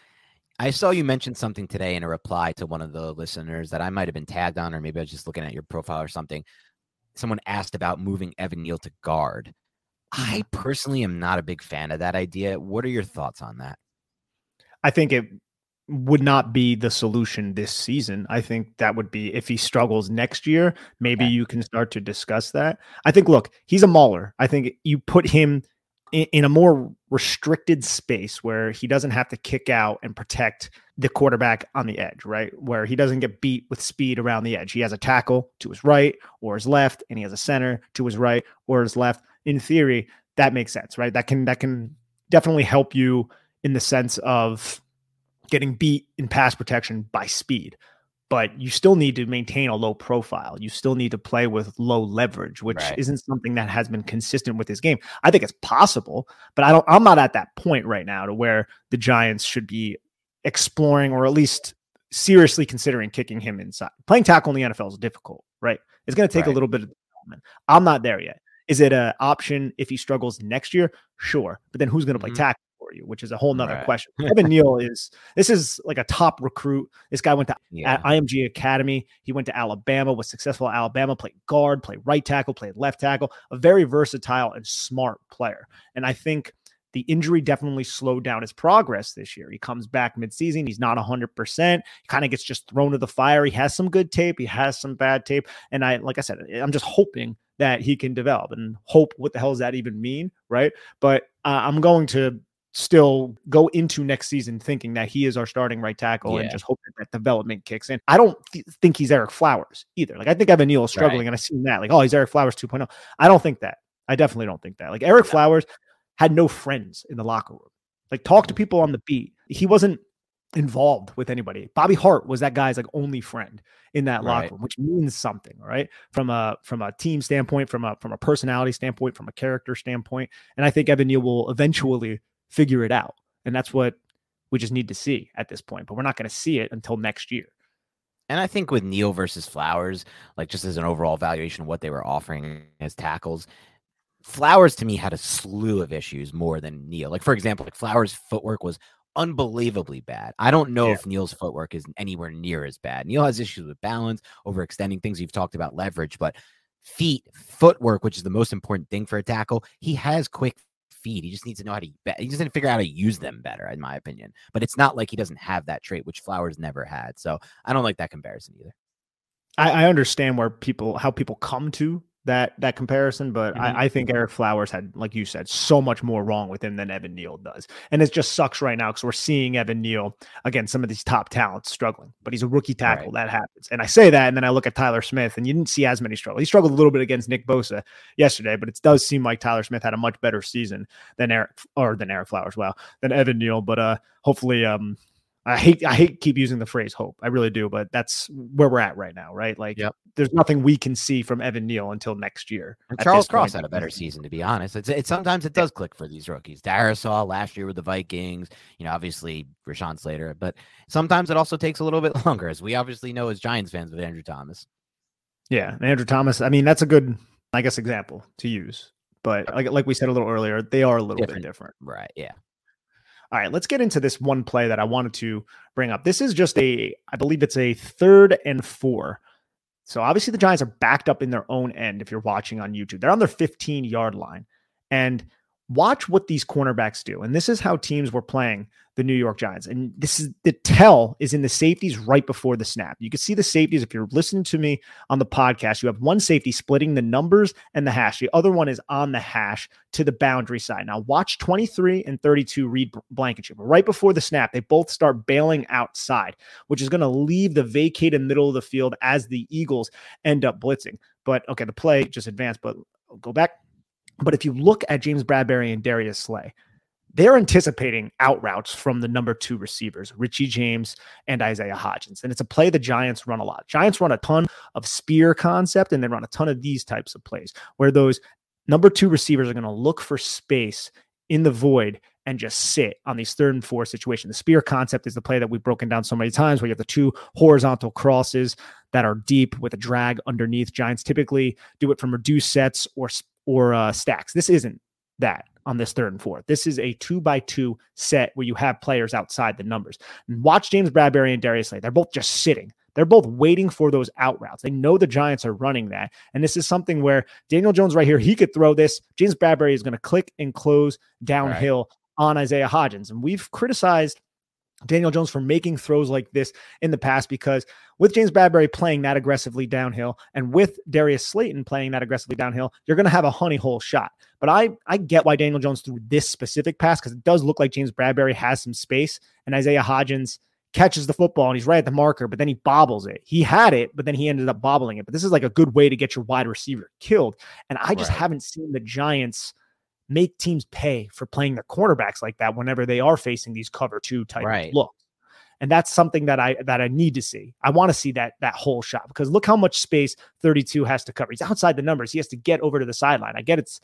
I saw you mention something today in a reply to one of the listeners that I might have been tagged on, or maybe I was just looking at your profile or something. Someone asked about moving Evan Neal to guard. I mm-hmm. personally am not a big fan of that idea. What are your thoughts on that? I think it would not be the solution this season. I think that would be if he struggles next year, maybe you can start to discuss that. I think, look, he's a mauler. I think you put him in, a more restricted space where he doesn't have to kick out and protect the quarterback on the edge, right? Where he doesn't get beat with speed around the edge. He has a tackle to his right or his left, and he has a center to his right or his left. In theory, that makes sense, right? That can that can definitely help you in the sense of getting beat in pass protection by speed but you still need to maintain a low profile. You still need to play with low leverage, which right. isn't something that has been consistent with this game. I think it's possible, but I don't I'm not at that point right now to where the Giants should be exploring or at least seriously considering kicking him inside. Playing tackle in the NFL is difficult, right? It's going to take right. a little bit of development. I'm not there yet. Is it an option if he struggles next year? Sure. But then who's going to play mm-hmm. tackle? For you, which is a whole nother right. question. <laughs> Evan Neal is this is like a top recruit. This guy went to yeah. IMG Academy. He went to Alabama, was successful at Alabama, played guard, played right tackle, played left tackle, a very versatile and smart player. And I think the injury definitely slowed down his progress this year. He comes back midseason. He's not 100%. He kind of gets just thrown to the fire. He has some good tape. He has some bad tape. And I, like I said, I'm just hoping that he can develop and hope. What the hell does that even mean? Right. But uh, I'm going to still go into next season thinking that he is our starting right tackle yeah. and just hope that, development kicks in. I don't th- think he's Ereck Flowers either. Like I think Evan Neal is struggling, right. and I've seen that. Like, oh, he's Ereck Flowers 2.0. I don't think that. I definitely don't think that. Like Ereck Flowers had no friends in the locker room. Like talk to mm. people on the beat. He wasn't involved with anybody. Bobby Hart was that guy's like only friend in that right. locker room, which means something, right? From a from a team standpoint, from a from a personality standpoint, from a character standpoint. And I think Evan Neal will eventually figure it out. And that's what we just need to see at this point. But we're not going to see it until next year. And I think with Neal versus Flowers, like just as an overall valuation of what they were offering as tackles, Flowers to me had a slew of issues more than Neal. Like, for example, like Flowers' footwork was unbelievably bad. I don't know yeah. if Neal's footwork is anywhere near as bad. Neal has issues with balance, overextending things. You've talked about leverage, but feet, footwork, which is the most important thing for a tackle, he has quick He just needs to know how to. He just didn't figure out how to use them better, in my opinion. But it's not like he doesn't have that trait, which Flowers never had. So I don't like that comparison either. I, I understand where people how people come to that that comparison, but mm-hmm. I, I, think Ereck Flowers had, like you said, so much more wrong with him than Evan Neal does, and it just sucks right now because we're seeing Evan Neal again, some of these top talents struggling, but he's a rookie tackle. Right. That happens, and I say that, and then I look at Tyler Smith, and you didn't see as many struggles. He struggled a little bit against Nick Bosa yesterday, but it does seem like Tyler Smith had a much better season than Ereck or than Ereck Flowers, wow, than Evan Neal. But uh, hopefully, um, I hate I hate keep using the phrase hope. I really do, but that's where we're at right now, right? Like yep. there's nothing we can see from Evan Neal until next year. Charles Cross had a better season, to be honest. It's it sometimes it does click for these rookies. Darrisaw last year with the Vikings, you know, obviously Rashawn Slater, but sometimes it also takes a little bit <laughs> longer, as we obviously know as Giants fans with Andrew Thomas. Yeah, Andrew Thomas. I mean, that's a good, I guess, example to use. But like like we said a little earlier, they are a little different. bit different. Right. Yeah. All right, let's get into this one play that I wanted to bring up. This is just a, I believe it's a third and four. So obviously the Giants are backed up in their own end if you're watching on YouTube. They're on their 15 yard line. And watch what these cornerbacks do. And this is how teams were playing the New York Giants. And this is the tell is in the safeties right before the snap. You can see the safeties if you're listening to me on the podcast. You have one safety splitting the numbers and the hash. The other one is on the hash to the boundary side. Now watch 23 and 32 Reed Blankenship. Right before the snap, they both start bailing outside, which is going to leave the vacated middle of the field as the Eagles end up blitzing. But okay, the play just advanced, but go back but if you look at James Bradberry and Darius Slay, they're anticipating out routes from the number two receivers, Richie James and Isaiah Hodgins. And it's a play the Giants run a lot. Giants run a ton of spear concept and they run a ton of these types of plays where those number two receivers are going to look for space in the void and just sit on these third and four situations. The spear concept is the play that we've broken down so many times where you have the two horizontal crosses that are deep with a drag underneath. Giants typically do it from reduced sets or or uh, stacks. This isn't that on this third and fourth. This is a two by two set where you have players outside the numbers. And watch James Bradberry and Darius Slay. They're both just sitting. They're both waiting for those out routes. They know the Giants are running that. And this is something where Daniel Jones right here, he could throw this. James Bradberry is going to click and close downhill right. on Isaiah Hodgins. And we've criticized Daniel Jones for making throws like this in the past because with James Bradberry playing that aggressively downhill and with Darius Slayton playing that aggressively downhill, you're going to have a honey hole shot. But I I get why Daniel Jones threw this specific pass because it does look like James Bradberry has some space and Isaiah Hodgins catches the football and he's right at the marker, but then he bobbles it. He had it, but then he ended up bobbling it. But this is like a good way to get your wide receiver killed. And I just right. haven't seen the Giants make teams pay for playing their cornerbacks like that whenever they are facing these cover two type right. looks. And that's something that I that I need to see. I want to see that that whole shot because look how much space 32 has to cover. He's outside the numbers. He has to get over to the sideline. I get it's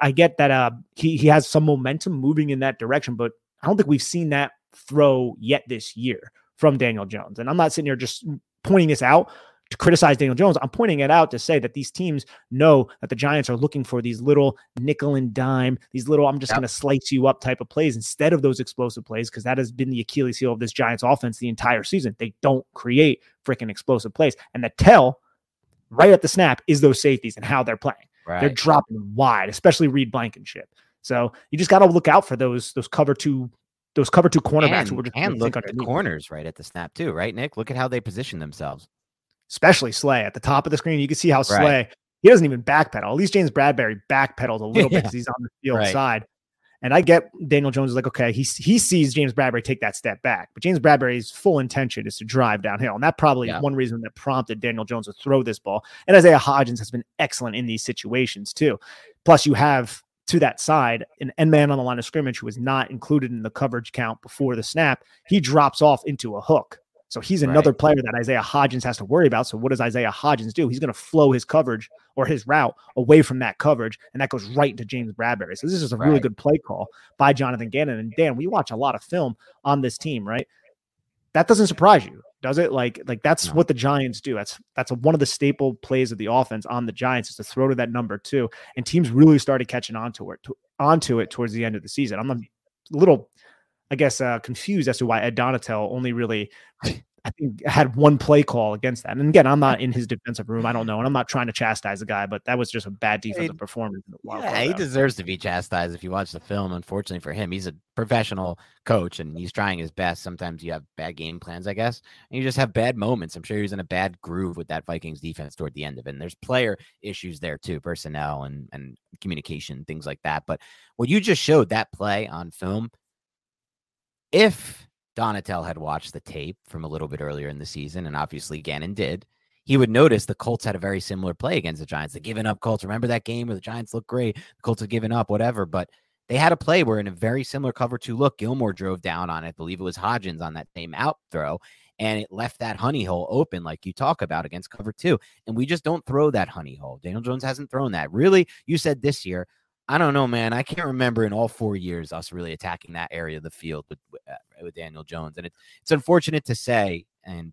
I get that uh he he has some momentum moving in that direction, but I don't think we've seen that throw yet this year from Daniel Jones. And I'm not sitting here just pointing this out to criticize Daniel Jones. I'm pointing it out to say that these teams know that the Giants are looking for these little nickel and dime, these little I'm just yep. going to slice you up type of plays instead of those explosive plays because that has been the Achilles heel of this Giants offense the entire season. They don't create freaking explosive plays. And the tell right at the snap is those safeties and how they're playing. Right. They're dropping wide, especially Reed Blankenship. So you just got to look out for those those cover two those cover two cornerbacks. And, and look at the corners right at the snap too, right, Nick? Look at how they position themselves especially Slay at the top of the screen. You can see how Slay right. he doesn't even backpedal. At least James Bradberry backpedaled a <laughs> little yeah. bit because he's on the field right. side. And I get Daniel Jones is like, okay, he, he sees James Bradberry take that step back, but James Bradberry's full intention is to drive downhill. And that probably yeah. one reason that prompted Daniel Jones to throw this ball. And Isaiah Hodgins has been excellent in these situations too. Plus, you have to that side an end man on the line of scrimmage who was not included in the coverage count before the snap. He drops off into a hook. So he's another right. player that Isaiah Hodgins has to worry about. So what does Isaiah Hodgins do? He's going to flow his coverage or his route away from that coverage, and that goes right into James Bradberry. So this is a right. really good play call by Jonathan Gannon. And Dan, we watch a lot of film on this team, right? That doesn't surprise you, does it? Like, like that's no. what the Giants do. That's that's one of the staple plays of the offense on the Giants is to throw to that number two. And teams really started catching on to it, to, onto it towards the end of the season. I'm a little I guess, uh, confused as to why Ed Donatell only really, I think, had one play call against that. And again, I'm not in his defensive room. I don't know. And I'm not trying to chastise the guy, but that was just a bad defensive performance. Yeah, he deserves to be chastised if you watch the film. Unfortunately for him, he's a professional coach and he's trying his best. Sometimes you have bad game plans, I guess, and you just have bad moments. I'm sure he was in a bad groove with that Vikings defense toward the end of it. And there's player issues there too, personnel and, and communication, things like that. But what you just showed that play on film if Donatell had watched the tape from a little bit earlier in the season, and obviously Gannon did, he would notice the Colts had a very similar play against the Giants. The giving up Colts. Remember that game where the Giants looked great? The Colts had given up, whatever. But they had a play where, in a very similar cover two look, Gilmore drove down on it. I believe it was Hodgins on that same out throw, and it left that honey hole open, like you talk about against cover two. And we just don't throw that honey hole. Daniel Jones hasn't thrown that. Really, you said this year. I don't know, man. I can't remember in all four years us really attacking that area of the field with uh, with Daniel Jones, and it, it's unfortunate to say. And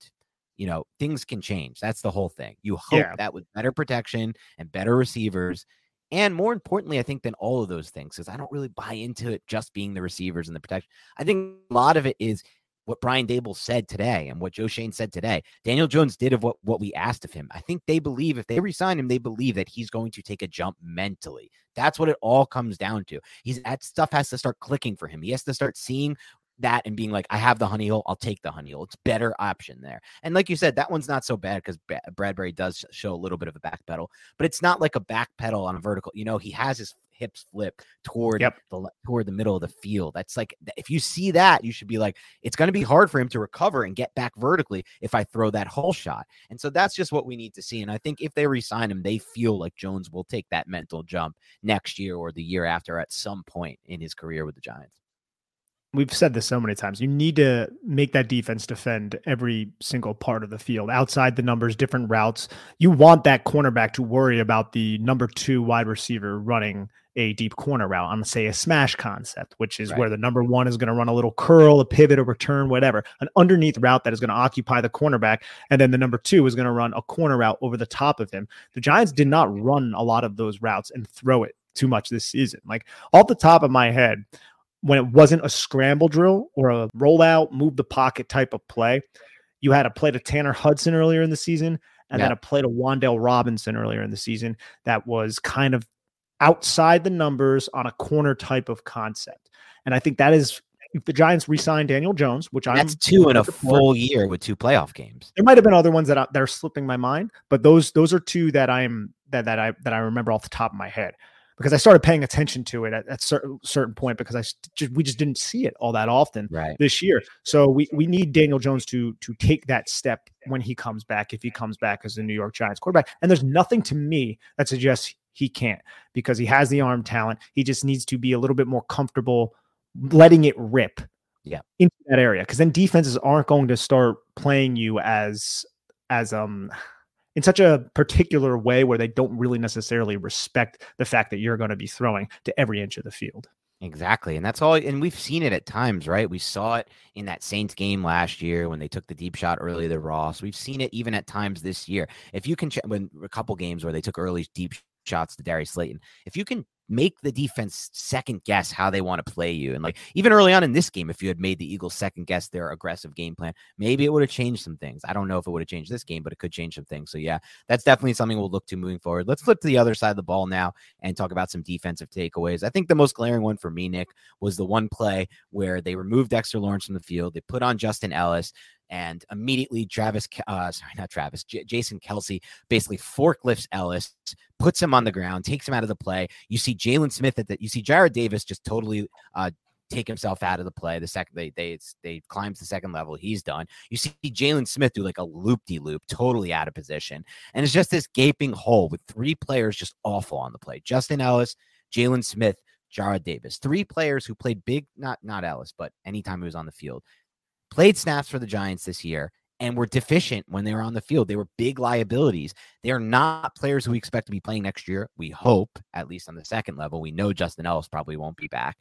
you know, things can change. That's the whole thing. You hope yeah. that with better protection and better receivers, and more importantly, I think than all of those things, because I don't really buy into it just being the receivers and the protection. I think a lot of it is what Brian Daboll said today and what Joe Schoen said today. Daniel Jones did of what, what we asked of him. I think they believe if they resign him, they believe that he's going to take a jump mentally. That's what it all comes down to. He's that stuff has to start clicking for him. He has to start seeing that and being like, I have the honey hole, I'll take the honey hole. It's better option there. And like you said, that one's not so bad because Bradberry does show a little bit of a back pedal, but it's not like a back pedal on a vertical. You know, he has his hips flip toward yep. the toward the middle of the field. That's like if you see that, you should be like, it's going to be hard for him to recover and get back vertically if I throw that whole shot. And so that's just what we need to see. And I think if they resign him, they feel like Jones will take that mental jump next year or the year after at some point in his career with the Giants we've said this so many times. You need to make that defense defend every single part of the field, outside the numbers, different routes. You want that cornerback to worry about the number two wide receiver running a deep corner route on, say, a smash concept, which is right. where the number one is going to run a little curl, a pivot, a return, whatever, an underneath route that is going to occupy the cornerback. And then the number two is going to run a corner route over the top of him. The Giants did not run a lot of those routes and throw it too much this season. Like off the top of my head, when it wasn't a scramble drill or a rollout, move the pocket type of play. You had a play to Tanner Hudson earlier in the season, and yeah. then a play to Wan'Dale Robinson earlier in the season that was kind of outside the numbers on a corner type of concept. And I think that is if the Giants re-sign Daniel Jones, which I'm that's two in a full year with two playoff games. There might have been other ones that, I, that are slipping my mind, but those those are two that I'm that that I that I remember off the top of my head because I started paying attention to it at, at certain certain point because I just we just didn't see it all that often right. this year. So we we need Daniel Jones to to take that step when he comes back if he comes back as the New York Giants quarterback. And there's nothing to me that suggests he can't because he has the arm talent. He just needs to be a little bit more comfortable letting it rip yeah into that area because then defenses aren't going to start playing you as as um in such a particular way where they don't really necessarily respect the fact that you're going to be throwing to every inch of the field. Exactly. And that's all. And we've seen it at times, right? We saw it in that Saints game last year when they took the deep shot early to Ross. We've seen it even at times this year. If you can, ch- when a couple games where they took early deep shots to Darius Slayton, if you can make the defense second guess how they want to play you. And like even early on in this game, if you had made the Eagles second guess their aggressive game plan, maybe it would have changed some things. I don't know if it would have changed this game, but it could change some things. So yeah, that's definitely something we'll look to moving forward. Let's flip to the other side of the ball now and talk about some defensive takeaways. I think the most glaring one for me, Nick, was the one play where they removed Dexter Lawrence from the field. They put on Justin Ellis and immediately Travis, uh, sorry, not Travis, J- Jason Kelce basically forklifts Ellis, puts him on the ground, takes him out of the play. You see Jaylon Smith at that. you see Jarrad Davis just totally uh, take himself out of the play. The second they they they climbs the second level, he's done. You see Jaylon Smith do like a loop de loop, totally out of position, and it's just this gaping hole with three players just awful on the play. Justin Ellis, Jaylon Smith, Jarrad Davis, three players who played big, not not Ellis, but anytime he was on the field, played snaps for the Giants this year and were deficient when they were on the field. They were big liabilities. They are not players who we expect to be playing next year. We hope, at least on the second level. We know Justin Ellis probably won't be back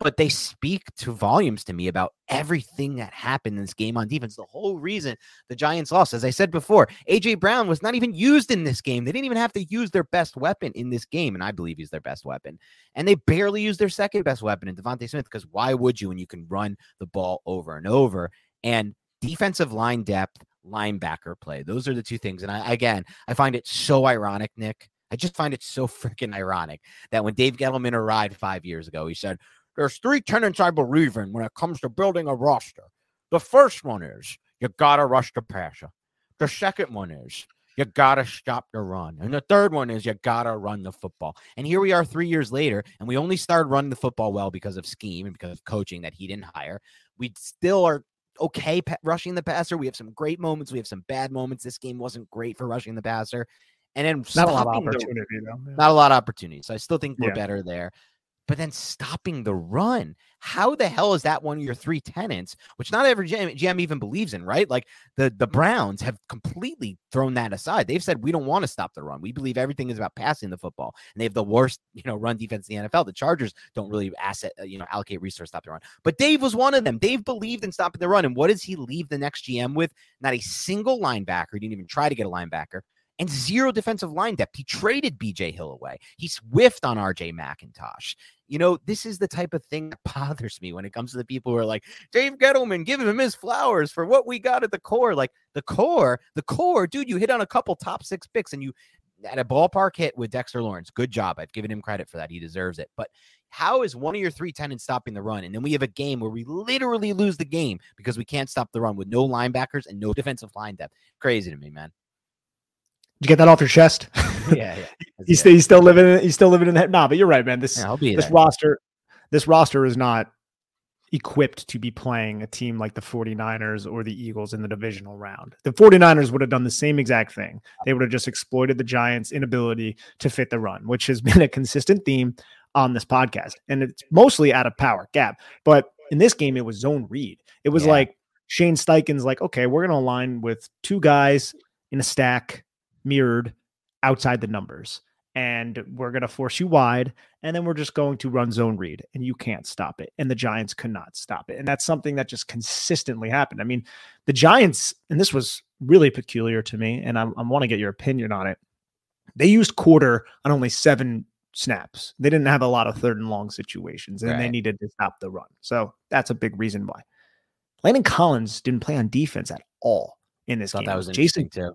but they speak to volumes to me about everything that happened in this game on defense. The whole reason the Giants lost, as I said before, AJ Brown was not even used in this game. They didn't even have to use their best weapon in this game, and I believe he's their best weapon. And they barely used their second best weapon in DeVonta Smith because why would you when you can run the ball over and over? And defensive line depth, linebacker play. Those are the two things. And I again, I find it so ironic, Nick. I just find it so freaking ironic that when Dave Gettleman arrived five years ago, he said, there's three tenets I believe in when it comes to building a roster. The first one is you gotta rush the passer. The second one is you gotta stop the run. And the third one is you gotta run the football. And here we are three years later, and we only started running the football well because of scheme and because of coaching that he didn't hire. We still are okay rushing the passer. We have some great moments. We have some bad moments. This game wasn't great for rushing the passer. And then not a lot of opportunity, the, though. Not a lot of opportunity. So I still think we're yeah. better there but then stopping the run. How the hell is that one of your three tenants, which not every GM, GM, even believes in, right? Like the, the Browns have completely thrown that aside. They've said, we don't want to stop the run. We believe everything is about passing the football. And they have the worst, you know, run defense in the NFL. The Chargers don't really asset, uh, you know, allocate resource to stop the run. But Dave was one of them. Dave believed in stopping the run. And what does he leave the next GM with? Not a single linebacker. He didn't even try to get a linebacker and zero defensive line depth. He traded BJ Hill away. He's whiffed on RJ McIntosh. You know, this is the type of thing that <laughs> bothers me when it comes to the people who are like, Dave Gettleman, give him his flowers for what we got at the core. Like the core, the core, dude, you hit on a couple top six picks and you at a ballpark hit with Dexter Lawrence. Good job. I've given him credit for that. He deserves it. But how is one of your three tenants stopping the run? And then we have a game where we literally lose the game because we can't stop the run with no linebackers and no defensive line depth. Crazy to me, man. Did you get that off your chest? <laughs> yeah, yeah. <laughs> he's, still, he's still living. In, he's still living in that. Nah, but you're right, man. This yeah, this there. roster, this roster is not equipped to be playing a team like the 49ers or the Eagles in the divisional round. The 49ers would have done the same exact thing. They would have just exploited the Giants' inability to fit the run, which has <laughs> been a consistent theme on this podcast. And it's mostly out of power gap. But in this game, it was zone read. It was yeah. like Shane Steichen's like, okay, we're going to align with two guys in a stack mirrored outside the numbers and we're going to force you wide and then we're just going to run zone read and you can't stop it and the giants could not stop it and that's something that just consistently happened. I mean the giants and this was really peculiar to me and i, I want to get your opinion on it. They used quarter on only seven snaps. They didn't have a lot of third and long situations and right. they needed to stop the run. So that's a big reason why. Landon collins didn't play on defense at all in this game that was jason too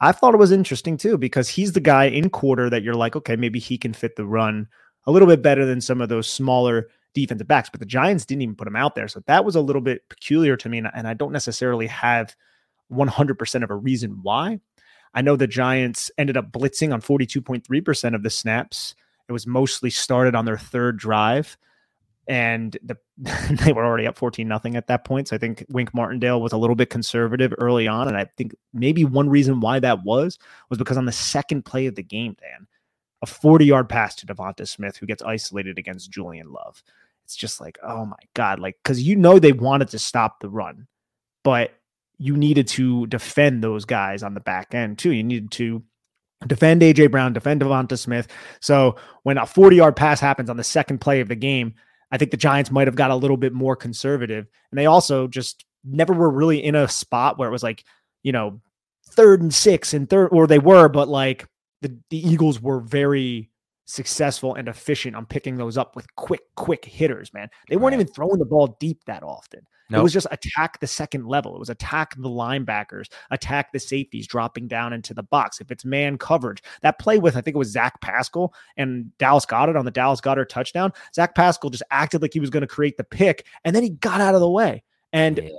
I thought it was interesting too because he's the guy in quarter that you're like, okay, maybe he can fit the run a little bit better than some of those smaller defensive backs. But the Giants didn't even put him out there, so that was a little bit peculiar to me, and I don't necessarily have 100% of a reason why. I know the Giants ended up blitzing on 42.3% of the snaps. It was mostly started on their third drive and the, <laughs> they were already up 14 nothing at that point. So I think Wink Martindale was a little bit conservative early on. And I think maybe one reason why that was was because on the second play of the game, Dan, a 40 yard pass to DeVonta Smith, who gets isolated against Julian Love. It's just like, oh my God. Like, because you know they wanted to stop the run, but you needed to defend those guys on the back end too. You needed to defend AJ Brown, defend DeVonta Smith. So when a 40 yard pass happens on the second play of the game, I think the Giants might have got a little bit more conservative. And they also just never were really in a spot where it was like, you know, third and six and third, or they were, but like the, the Eagles were very successful and efficient on picking those up with quick, quick hitters, man. They weren't right. even throwing the ball deep that often. Nope. It was just attack the second level. It was attack the linebackers, attack the safeties dropping down into the box. If it's man coverage, that play with, I think it was Zach Pascal and Dallas Goedert on the Dallas Goedert touchdown, Zach Pascal just acted like he was going to create the pick and then he got out of the way. And yeah.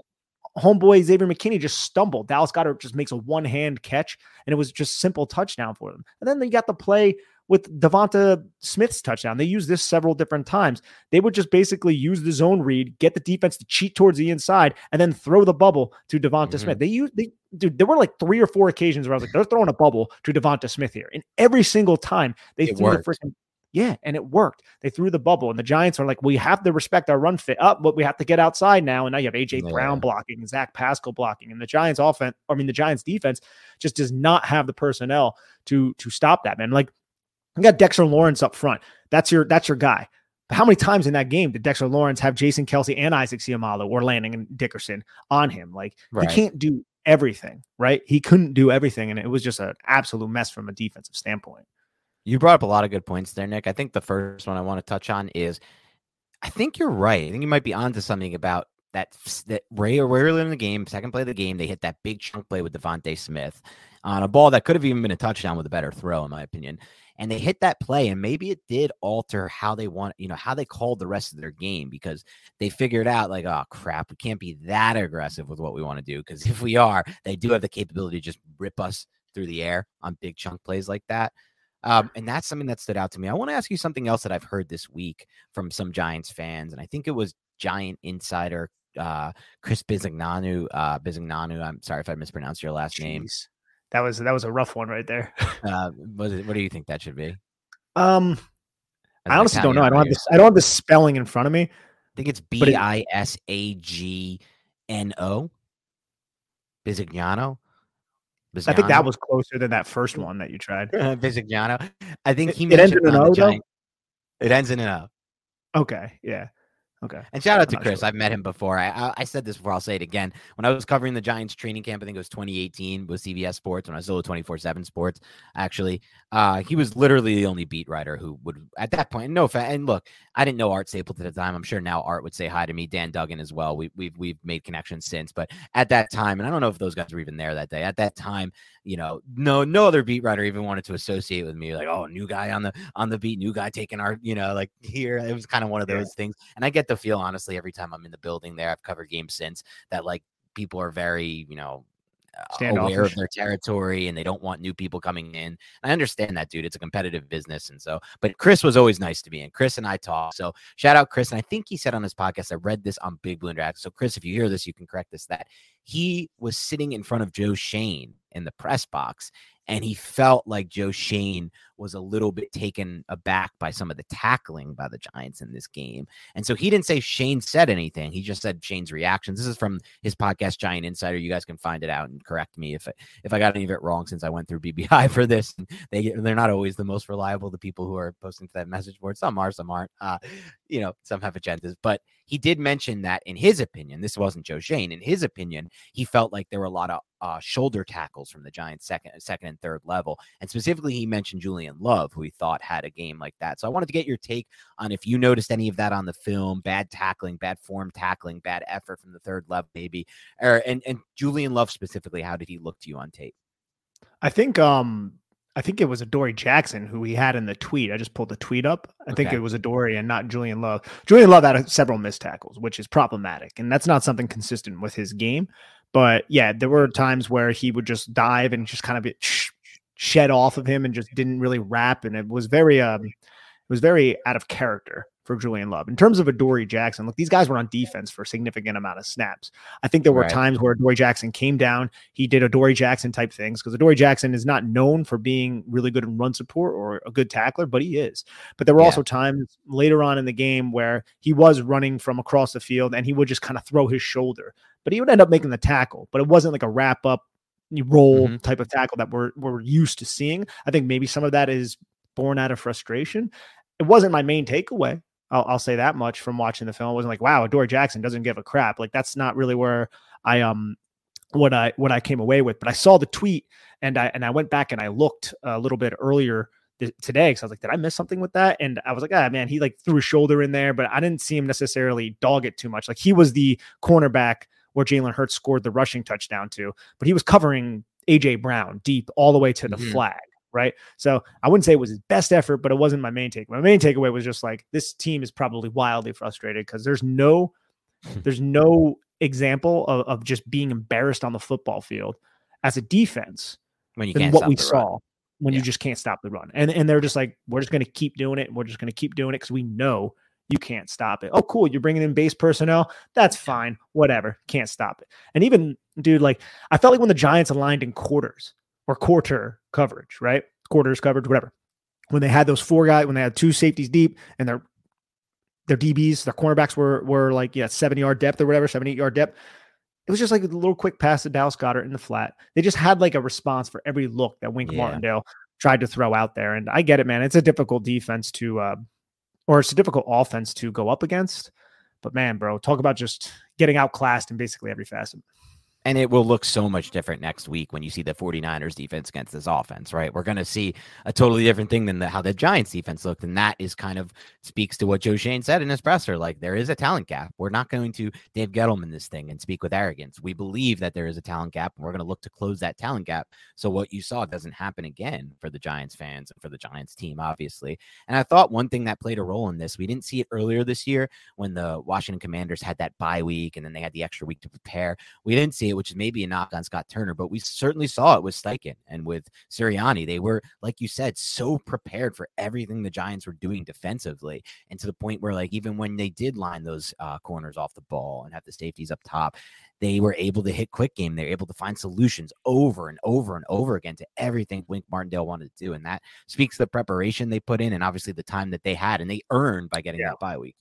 homeboy Xavier McKinney just stumbled. Dallas Goedert just makes a one hand catch and it was just simple touchdown for them. And then they got the play with DeVonta Smith's touchdown. They used this several different times. They would just basically use the zone read, get the defense to cheat towards the inside, and then throw the bubble to DeVonta mm-hmm. Smith. They use they dude, there were like three or four occasions where I was like, they're throwing a bubble to DeVonta Smith here. And every single time they it threw worked. the freaking yeah, and it worked. They threw the bubble, and the Giants are like, we have to respect our run fit up, but we have to get outside now. And now you have AJ yeah. Brown blocking, Zach Pascal blocking, and the Giants offense, I mean, the Giants defense just does not have the personnel to to stop that, man. Like you got Dexter Lawrence up front. That's your that's your guy. But how many times in that game did Dexter Lawrence have Jason Kelce and Isaac Seumalo or Landon and Dickerson on him? Like right. he can't do everything, right? He couldn't do everything, and it was just an absolute mess from a defensive standpoint. You brought up a lot of good points there, Nick. I think the first one I want to touch on is I think you're right. I think you might be onto something about that that Ray early in the game, second play of the game, they hit that big chunk play with DeVonta Smith on a ball that could have even been a touchdown with a better throw, in my opinion and they hit that play and maybe it did alter how they want you know how they called the rest of their game because they figured out like oh crap we can't be that aggressive with what we want to do because <laughs> if we are they do have the capability to just rip us through the air on big chunk plays like that um, and that's something that stood out to me i want to ask you something else that i've heard this week from some giants fans and i think it was giant insider uh, Chris Bizignanu, uh, Bizignanu. I'm sorry if I mispronounced your last Jeez. name that was that was a rough one right there. <laughs> uh, what, what do you think that should be? Um, I honestly don't know. I don't have this. I don't have the spelling in front of me. I think it's B I S A G N O. Bisignano. I think that was closer than that first one that you tried. <laughs> Bisignano. I think he it, it ends in an O. It ends in an O. Okay. Yeah. Okay. And shout out to Chris. Sure. I've met him before. I, I, I said this before. I'll say it again. When I was covering the Giants training camp, I think it was 2018 with CBS Sports. When I was still 24 seven Sports, actually, uh, he was literally the only beat writer who would at that point. No, and look, I didn't know Art Stapleton at the time. I'm sure now Art would say hi to me. Dan Duggan as well. We, we've we've made connections since, but at that time, and I don't know if those guys were even there that day. At that time, you know, no no other beat writer even wanted to associate with me. Like, oh, new guy on the on the beat, new guy taking our, you know, like here. It was kind of one of those yeah. things. And I get the feel, honestly, every time I'm in the building there, I've covered games since that like people are very, you know, aware of their territory and they don't want new people coming in. I understand that, dude. It's a competitive business. And so, but Chris was always nice to me. And Chris and I talk. So shout out Chris. And I think he said on his podcast, I read this on Big Blue Dragon. So, Chris, if you hear this, you can correct this that he was sitting in front of Joe Schoen in the press box and he felt like Joe Schoen was a little bit taken aback by some of the tackling by the Giants in this game. And so he didn't say Schoen said anything. He just said Schoen's reactions. This is from his podcast Giant Insider. You guys can find it out and correct me if if I got any of it wrong since I went through BBI <laughs> for this. They they're not always the most reliable. The people who are posting to that message board, some are, some aren't. Uh, you know, some have agendas, but he did mention that in his opinion, this wasn't Joe Schoen. In his opinion, he felt like there were a lot of uh, shoulder tackles from the Giants' second, second and third level, and specifically, he mentioned Julian Love, who he thought had a game like that. So I wanted to get your take on if you noticed any of that on the film: bad tackling, bad form tackling, bad effort from the third level, maybe, or and and Julian Love specifically. How did he look to you on tape? I think um I think it was Adoree Jackson who he had in the tweet. I just pulled the tweet up. I okay. think it was Adoree and not Julian Love. Julian Love had several missed tackles, which is problematic, and that's not something consistent with his game. But yeah, there were times where he would just dive and just kind of be shed off of him and just didn't really wrap, and it was very um, it was very out of character for Julian Love. In terms of Adoree Jackson, look, these guys were on defense for a significant amount of snaps. I think there were right. times where Adoree Jackson came down, he did Adoree Jackson type things because Adoree Jackson is not known for being really good in run support or a good tackler, but he is. But there were yeah. also times later on in the game where he was running from across the field and he would just kind of throw his shoulder, but he would end up making the tackle. But it wasn't like a wrap up roll mm-hmm. type of tackle that we're we're used to seeing. I think maybe some of that is born out of frustration. It wasn't my main takeaway. I'll, I'll, say that much from watching the film. It wasn't like, wow, Adoree Jackson doesn't give a crap. Like that's not really where I um what I what I came away with. But I saw the tweet and I and I went back and I looked a little bit earlier th- today because I was like, did I miss something with that? And I was like, ah, man, he like threw a shoulder in there, but I didn't see him necessarily dog it too much. Like he was the cornerback where Jalen Hurts scored the rushing touchdown to, but he was covering AJ Brown deep all the way to the mm-hmm. flag right? So I wouldn't say it was his best effort, but it wasn't my main take. My main takeaway was just like this team is probably wildly frustrated because there's no <laughs> there's no example of, of just being embarrassed on the football field as a defense when you than what we saw run. when yeah. you just can't stop the run. And and they're just like, we're just gonna keep doing it and we're just gonna keep doing it because we know you can't stop it. Oh, cool. You're bringing in base personnel. That's fine. Whatever. Can't stop it. And even, dude, like, I felt like when the Giants aligned in quarters, or quarter coverage, right? Quarters coverage, whatever. When they had those four guys, when they had two safeties deep and their their DBs, their cornerbacks were were like yeah seven yard depth or whatever, seven eight yard depth. It was just like a little quick pass to Dallas Goedert in the flat. They just had like a response for every look that Wink yeah. Martindale tried to throw out there. And I get it, man. It's a difficult defense to, uh, or it's a difficult offense to go up against. But man, bro, talk about just getting outclassed in basically every facet. And it will look so much different next week when you see the 49ers defense against this offense, right? We're going to see a totally different thing than the, how the Giants defense looked. And that is kind of speaks to what Joe Schoen said in his presser. Like, there is a talent gap. We're not going to Dave Gettleman this thing and speak with arrogance. We believe that there is a talent gap and we're going to look to close that talent gap. So, what you saw doesn't happen again for the Giants fans and for the Giants team, obviously. And I thought one thing that played a role in this, we didn't see it earlier this year when the Washington Commanders had that bye week and then they had the extra week to prepare. We didn't see which is maybe a knock on Scott Turner, but we certainly saw it with Steichen and with Sirianni. They were, like you said, so prepared for everything the Giants were doing defensively, and to the point where, like, even when they did line those uh, corners off the ball and have the safeties up top, they were able to hit quick game. They're able to find solutions over and over and over again to everything Wink Martindale wanted to do. And that speaks to the preparation they put in and obviously the time that they had and they earned by getting yeah. that bye week.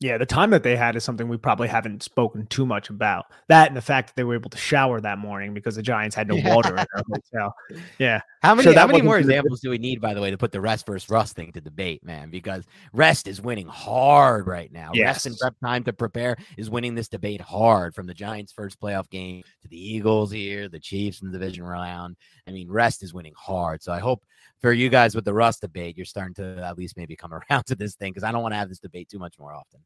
Yeah, the time that they had is something we probably haven't spoken too much about. That and the fact that they were able to shower that morning because the Giants had no yeah. water in their hotel. <laughs> Yeah. How many so how many more examples do we need, by the way, to put the rest versus rust thing to debate, man? Because rest is winning hard right now. Yes. Rest and prep time to prepare is winning this debate hard from the Giants' first playoff game to the Eagles here, the Chiefs in the division round. I mean, rest is winning hard. So I hope for you guys with the rust debate, you're starting to at least maybe come <laughs> around to this thing because I don't want to have this debate too much more often.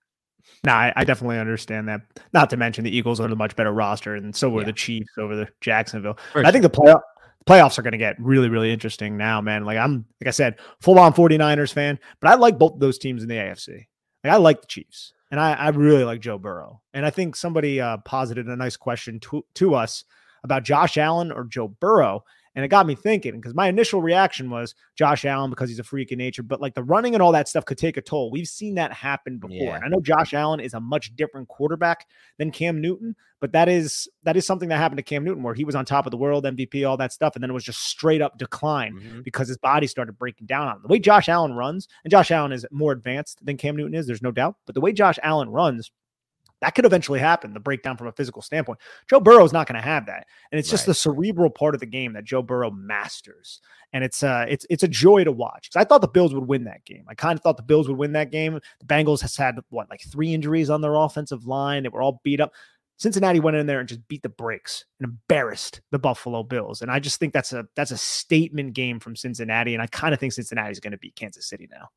No, I, I, definitely understand that. Not to mention the Eagles are the much better roster, and so were yeah. the Chiefs over the Jacksonville. I think the playoff playoffs are going to get really, really interesting now, man. Like I'm, like I said, full on 49ers fan, but I like both those teams in the AFC. Like I like the Chiefs, and I, I really like Joe Burrow. And I think somebody uh, posited a nice question to to us about Josh Allen or Joe Burrow. And it got me thinking because my initial reaction was Josh Allen because he's a freak in nature, but like the running and all that stuff could take a toll. We've seen that happen before. Yeah. I know Josh Allen is a much different quarterback than Cam Newton, but that is that is something that happened to Cam Newton where he was on top of the world, MVP, all that stuff, and then it was just straight up decline mm-hmm. because his body started breaking down on him. The way Josh Allen runs, and Josh Allen is more advanced than Cam Newton is, there's no doubt, but the way Josh Allen runs that could eventually happen, the breakdown from a physical standpoint. Joe Burrow is not going to have that. And it's just right. the cerebral part of the game that Joe Burrow masters. And it's uh it's it's a joy to watch. Because I thought the Bills would win that game. I kind of thought the Bills would win that game. The Bengals has had what like three injuries on their offensive line. They were all beat up. Cincinnati went in there and just beat the brakes and embarrassed the Buffalo Bills. And I just think that's a that's a statement game from Cincinnati. And I kind of think Cincinnati is going to beat Kansas City now.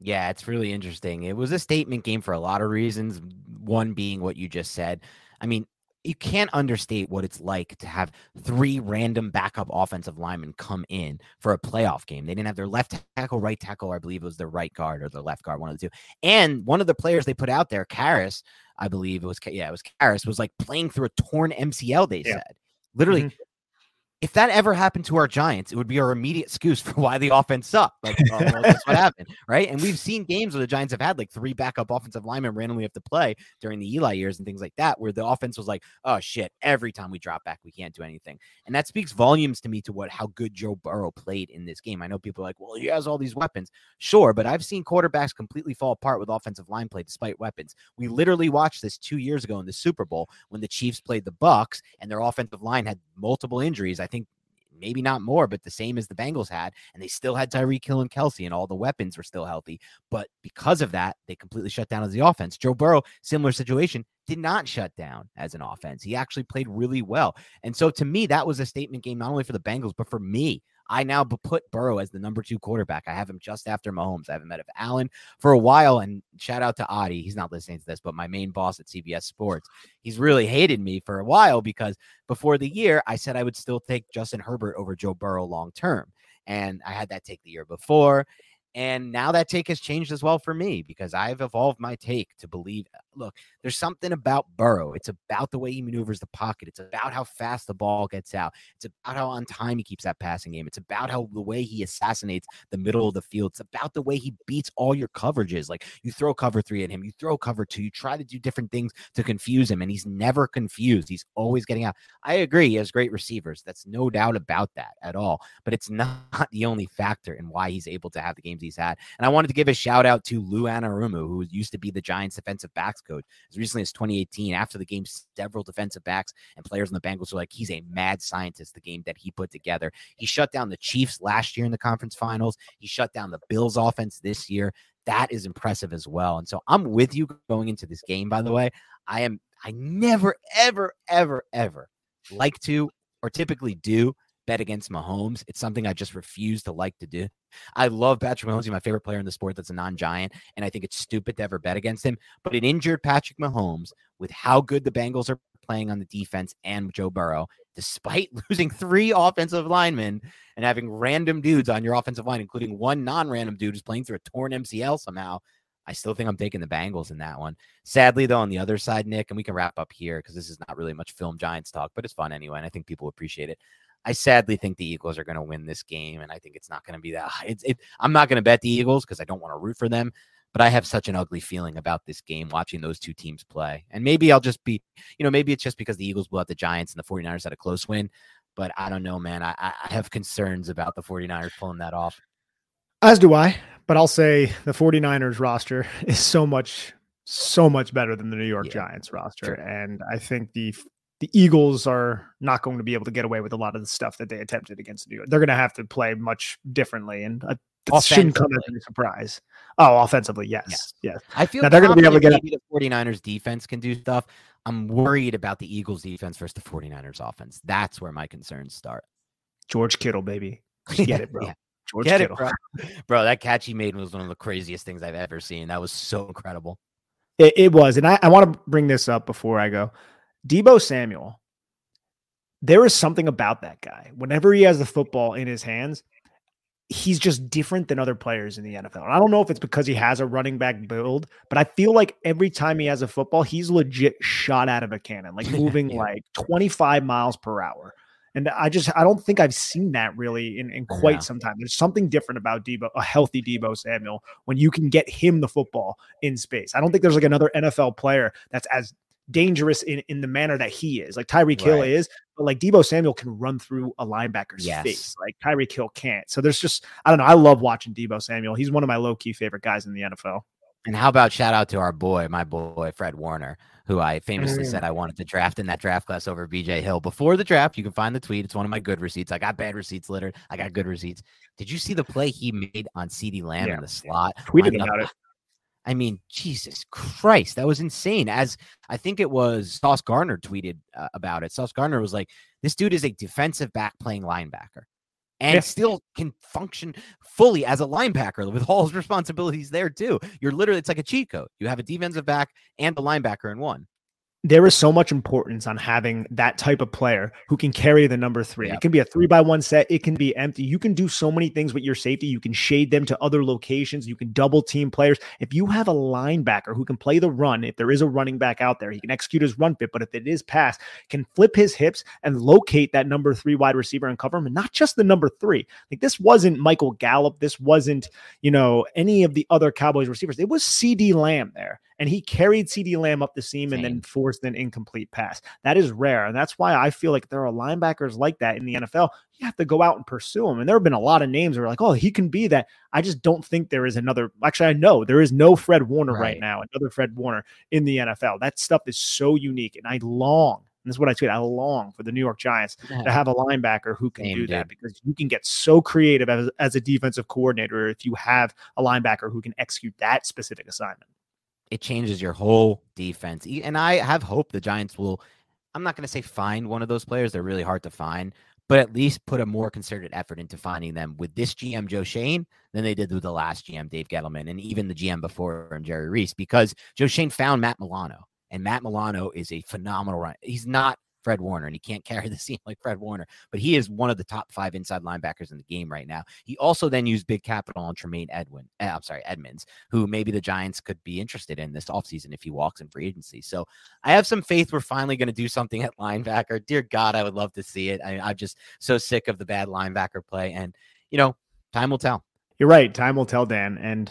Yeah, it's really interesting. It was a statement game for a lot of reasons. One being what you just said. I mean, you can't understate what it's like to have three random backup offensive linemen come in for a playoff game. They didn't have their left tackle, right tackle, I believe it was their right guard or their left guard, one of the two. And one of the players they put out there, Karras, I believe it was, yeah, it was Karras, was like playing through a torn MCL, they yeah. said. Literally, mm-hmm if that ever happened to our Giants, it would be our immediate excuse for <laughs> why the offense sucked. Like, oh, well, that's what <laughs> happened, right? And we've seen games where the Giants have had like three backup offensive linemen randomly have to play during the Eli years and things like that, where the offense was like, oh shit, every time we drop back, we can't do anything. And that speaks volumes to me to what how good Joe Burrow played in this game. I know people are like, well, he has all these weapons. Sure, but I've seen quarterbacks completely fall apart with offensive line play despite weapons. We literally watched this two years ago in the Super Bowl when the Chiefs played the Bucks and their offensive line had multiple injuries. I think maybe not more, but the same as the Bengals had. And they still had Tyreek Hill and Kelce, and all the weapons were still healthy. But because of that, they completely shut down as the offense. Joe Burrow, similar situation, did not shut down as an offense. He actually played really well. And so to me, that was a statement game, not only for the Bengals, but for me. I now put Burrow as the number two quarterback. I have him just after Mahomes. I haven't met of Allen for a while. And shout out to Adi. He's not listening to this, but my main boss at CBS Sports. He's really hated me for a while because before the year, I said I would still take Justin Herbert over Joe Burrow long term. And I had that take the year before. And now that take has changed as well for me because I've evolved my take to believe uh, look, there's something about Burrow. It's about the way he maneuvers the pocket. It's about how fast the ball gets out. It's about how on time he keeps that passing game. It's about how the way he assassinates the middle of the field. It's about the way he beats all your coverages. Like you throw cover three at him, you throw cover two, you try to do different things to confuse him, and he's never confused. He's always getting out. I agree. He has great receivers. That's no doubt about that at all. But it's not <laughs> the only factor in why he's able to have the games he's had. And I wanted to give a shout out to Lou Anarumo, who used to be the Giants defensive backs coach as recently as 2018. After the game, several defensive backs and players in the Bengals were like, he's a mad scientist, the game that he put together. He shut down the Chiefs last year in the conference finals, he shut down the Bills offense this year. That is impressive as well. And so I'm with you going into this game, by the way. I am, I never, ever, ever, ever like to or typically do bet against Mahomes. It's something I just refuse to like to do. I love Patrick Mahomes. He's my favorite player in the sport that's a non giant. And I think it's stupid to ever bet against him. But an injured Patrick Mahomes, with how good the Bengals are playing on the defense and Joe Burrow, despite <laughs> losing three offensive linemen and having random dudes on your offensive line, including one non random dude who's playing through a torn MCL somehow. I still think I'm taking the Bengals in that one. Sadly, though, on the other side, Nick, and we can wrap up here because this is not really much film Giants talk, but it's fun anyway. And I think people appreciate it. I sadly think the Eagles are going to win this game, and I think it's not going to be that. It's, it, I'm not going to bet the Eagles because I don't want to root for them, but I have such an ugly feeling about this game watching those two teams play. And maybe I'll just be, you know, maybe it's just because the Eagles blew out the Giants and the 49ers had a close win, but I don't know, man. I, I have concerns about the 49ers pulling that off. As do I, but I'll say the 49ers roster is so much so much better than the New York yeah. Giants roster. Sure. And I think the the Eagles are not going to be able to get away with a lot of the stuff that they attempted against New York. They're going to have to play much differently, and uh, it shouldn't come as a surprise. Oh, offensively, yes, yes. yes. I feel now they're going to be able to get maybe the 49ers defense can do stuff. I'm worried about the Eagles defense versus the 49ers offense. That's where my concerns start. George Kittle, baby. <laughs> Get it, bro. yeah. George Get Kittle. It, bro. bro, that catch he made was one of the craziest things I've ever seen. That was so incredible. It, it was. And I, I want to bring this up before I go. Deebo Samuel, there is something about that guy. Whenever he has the football in his hands, he's just different than other players in the NFL. And I don't know if it's because he has a running back build, but I feel like every time he has a football, he's legit shot out of a cannon, like <laughs> moving yeah. like 25 miles per hour. And I just I don't think I've seen that really in, in quite yeah. some time. There's something different about Deebo, a healthy Deebo Samuel, when you can get him the football in space. I don't think there's like another NFL player that's as dangerous in, in the manner that he is. Like Tyreek Hill right. is, but like Deebo Samuel can run through a linebacker's yes. face. Like Tyreek Hill can't. So there's just I don't know. I love watching Deebo Samuel. He's one of my low key favorite guys in the NFL. And how about shout out to our boy, my boy Fred Warner, who I famously mm. said I wanted to draft in that draft class over BJ Hill before the draft. You can find the tweet. It's one of my good receipts. I got bad receipts littered. I got good receipts. Did you see the play he made on CeeDee Lamb yeah. in the slot? Tweeted about it. I mean, Jesus Christ, that was insane. As I think it was Sauce Gardner tweeted uh, about it. Sauce Gardner was like, "This dude is a defensive back playing linebacker." and yeah. still can function fully as a linebacker with all his responsibilities there too. You're literally it's like a cheat code. You have a defensive back and a linebacker in one there is so much importance on having that type of player who can carry the number three. Yep. It can be a three by one set, it can be empty. You can do so many things with your safety. You can shade them to other locations, you can double team players. If you have a linebacker who can play the run, if there is a running back out there, he can execute his run fit, but if it is pass, can flip his hips and locate that number three wide receiver and cover him, and not just the number three. Like this wasn't Michael Gallup, this wasn't, you know, any of the other Cowboys receivers. It was CeeDee Lamb there and he carried CeeDee Lamb up the seam Same. and then forced an incomplete pass. That is rare. And that's why I feel like there are linebackers like that in the NFL. You have to go out and pursue them. And there have been a lot of names where like, oh, he can be that. I just don't think there is another. Actually, I know there is no Fred Warner right, right now, another Fred Warner in the NFL. That stuff is so unique. And I long and this is what I tweet. I long for the New York Giants yeah. to have a linebacker who can Same, do that dude. because you can get so creative as, as a defensive coordinator if you have a linebacker who can execute that specific assignment it changes your whole defense. And I have hope the Giants will, I'm not going to say find one of those players. They're really hard to find, but at least put a more concerted effort into finding them with this GM, Joe Schoen, than they did with the last GM, Dave Gettleman, and even the GM before him, Jerry Reese, because Joe Schoen found Matt Milano. And Matt Milano is a phenomenal run. He's not Fred Warner, and he can't <laughs> carry the team like Fred Warner, but he is one of the top five inside linebackers in the game right now. He also then used big capital on Tremaine Edwin. Uh, I'm sorry, Edmunds, who maybe the Giants could be interested in this offseason if he walks in free agency. So I have some faith we're finally going to do something <laughs> at linebacker. Dear God, I would love to see it. I, I'm just so sick of the bad linebacker play, and you know, time will tell. You're right. Time will tell, Dan. And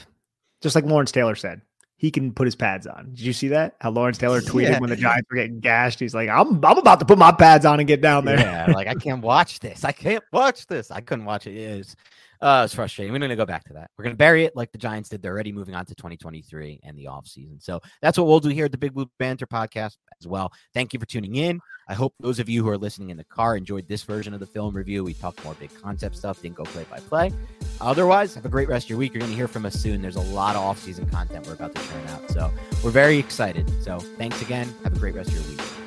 just like Lawrence Taylor said, he can put his pads on. Did you see that? How Lawrence Taylor tweeted yeah. when the Giants were getting gashed. He's like, I'm I'm about to put my pads on and get down there. Yeah, like I can't watch this. I can't watch this. I couldn't watch it. It was, uh, it's frustrating. We're going to go back to that. We're going to bury it like the Giants did. They're already moving on to 2023 and the offseason. So that's what we'll do here at the Big Blue Banter podcast as well. Thank you for tuning in. I hope those of you who are listening in the car enjoyed this version of the film review. We talked more big concept stuff, didn't go play by play. Otherwise, have a great rest of your week. You're going to hear from us soon. There's a lot of off-season content we're about to turn out. So we're very excited. So thanks again. Have a great rest of your week.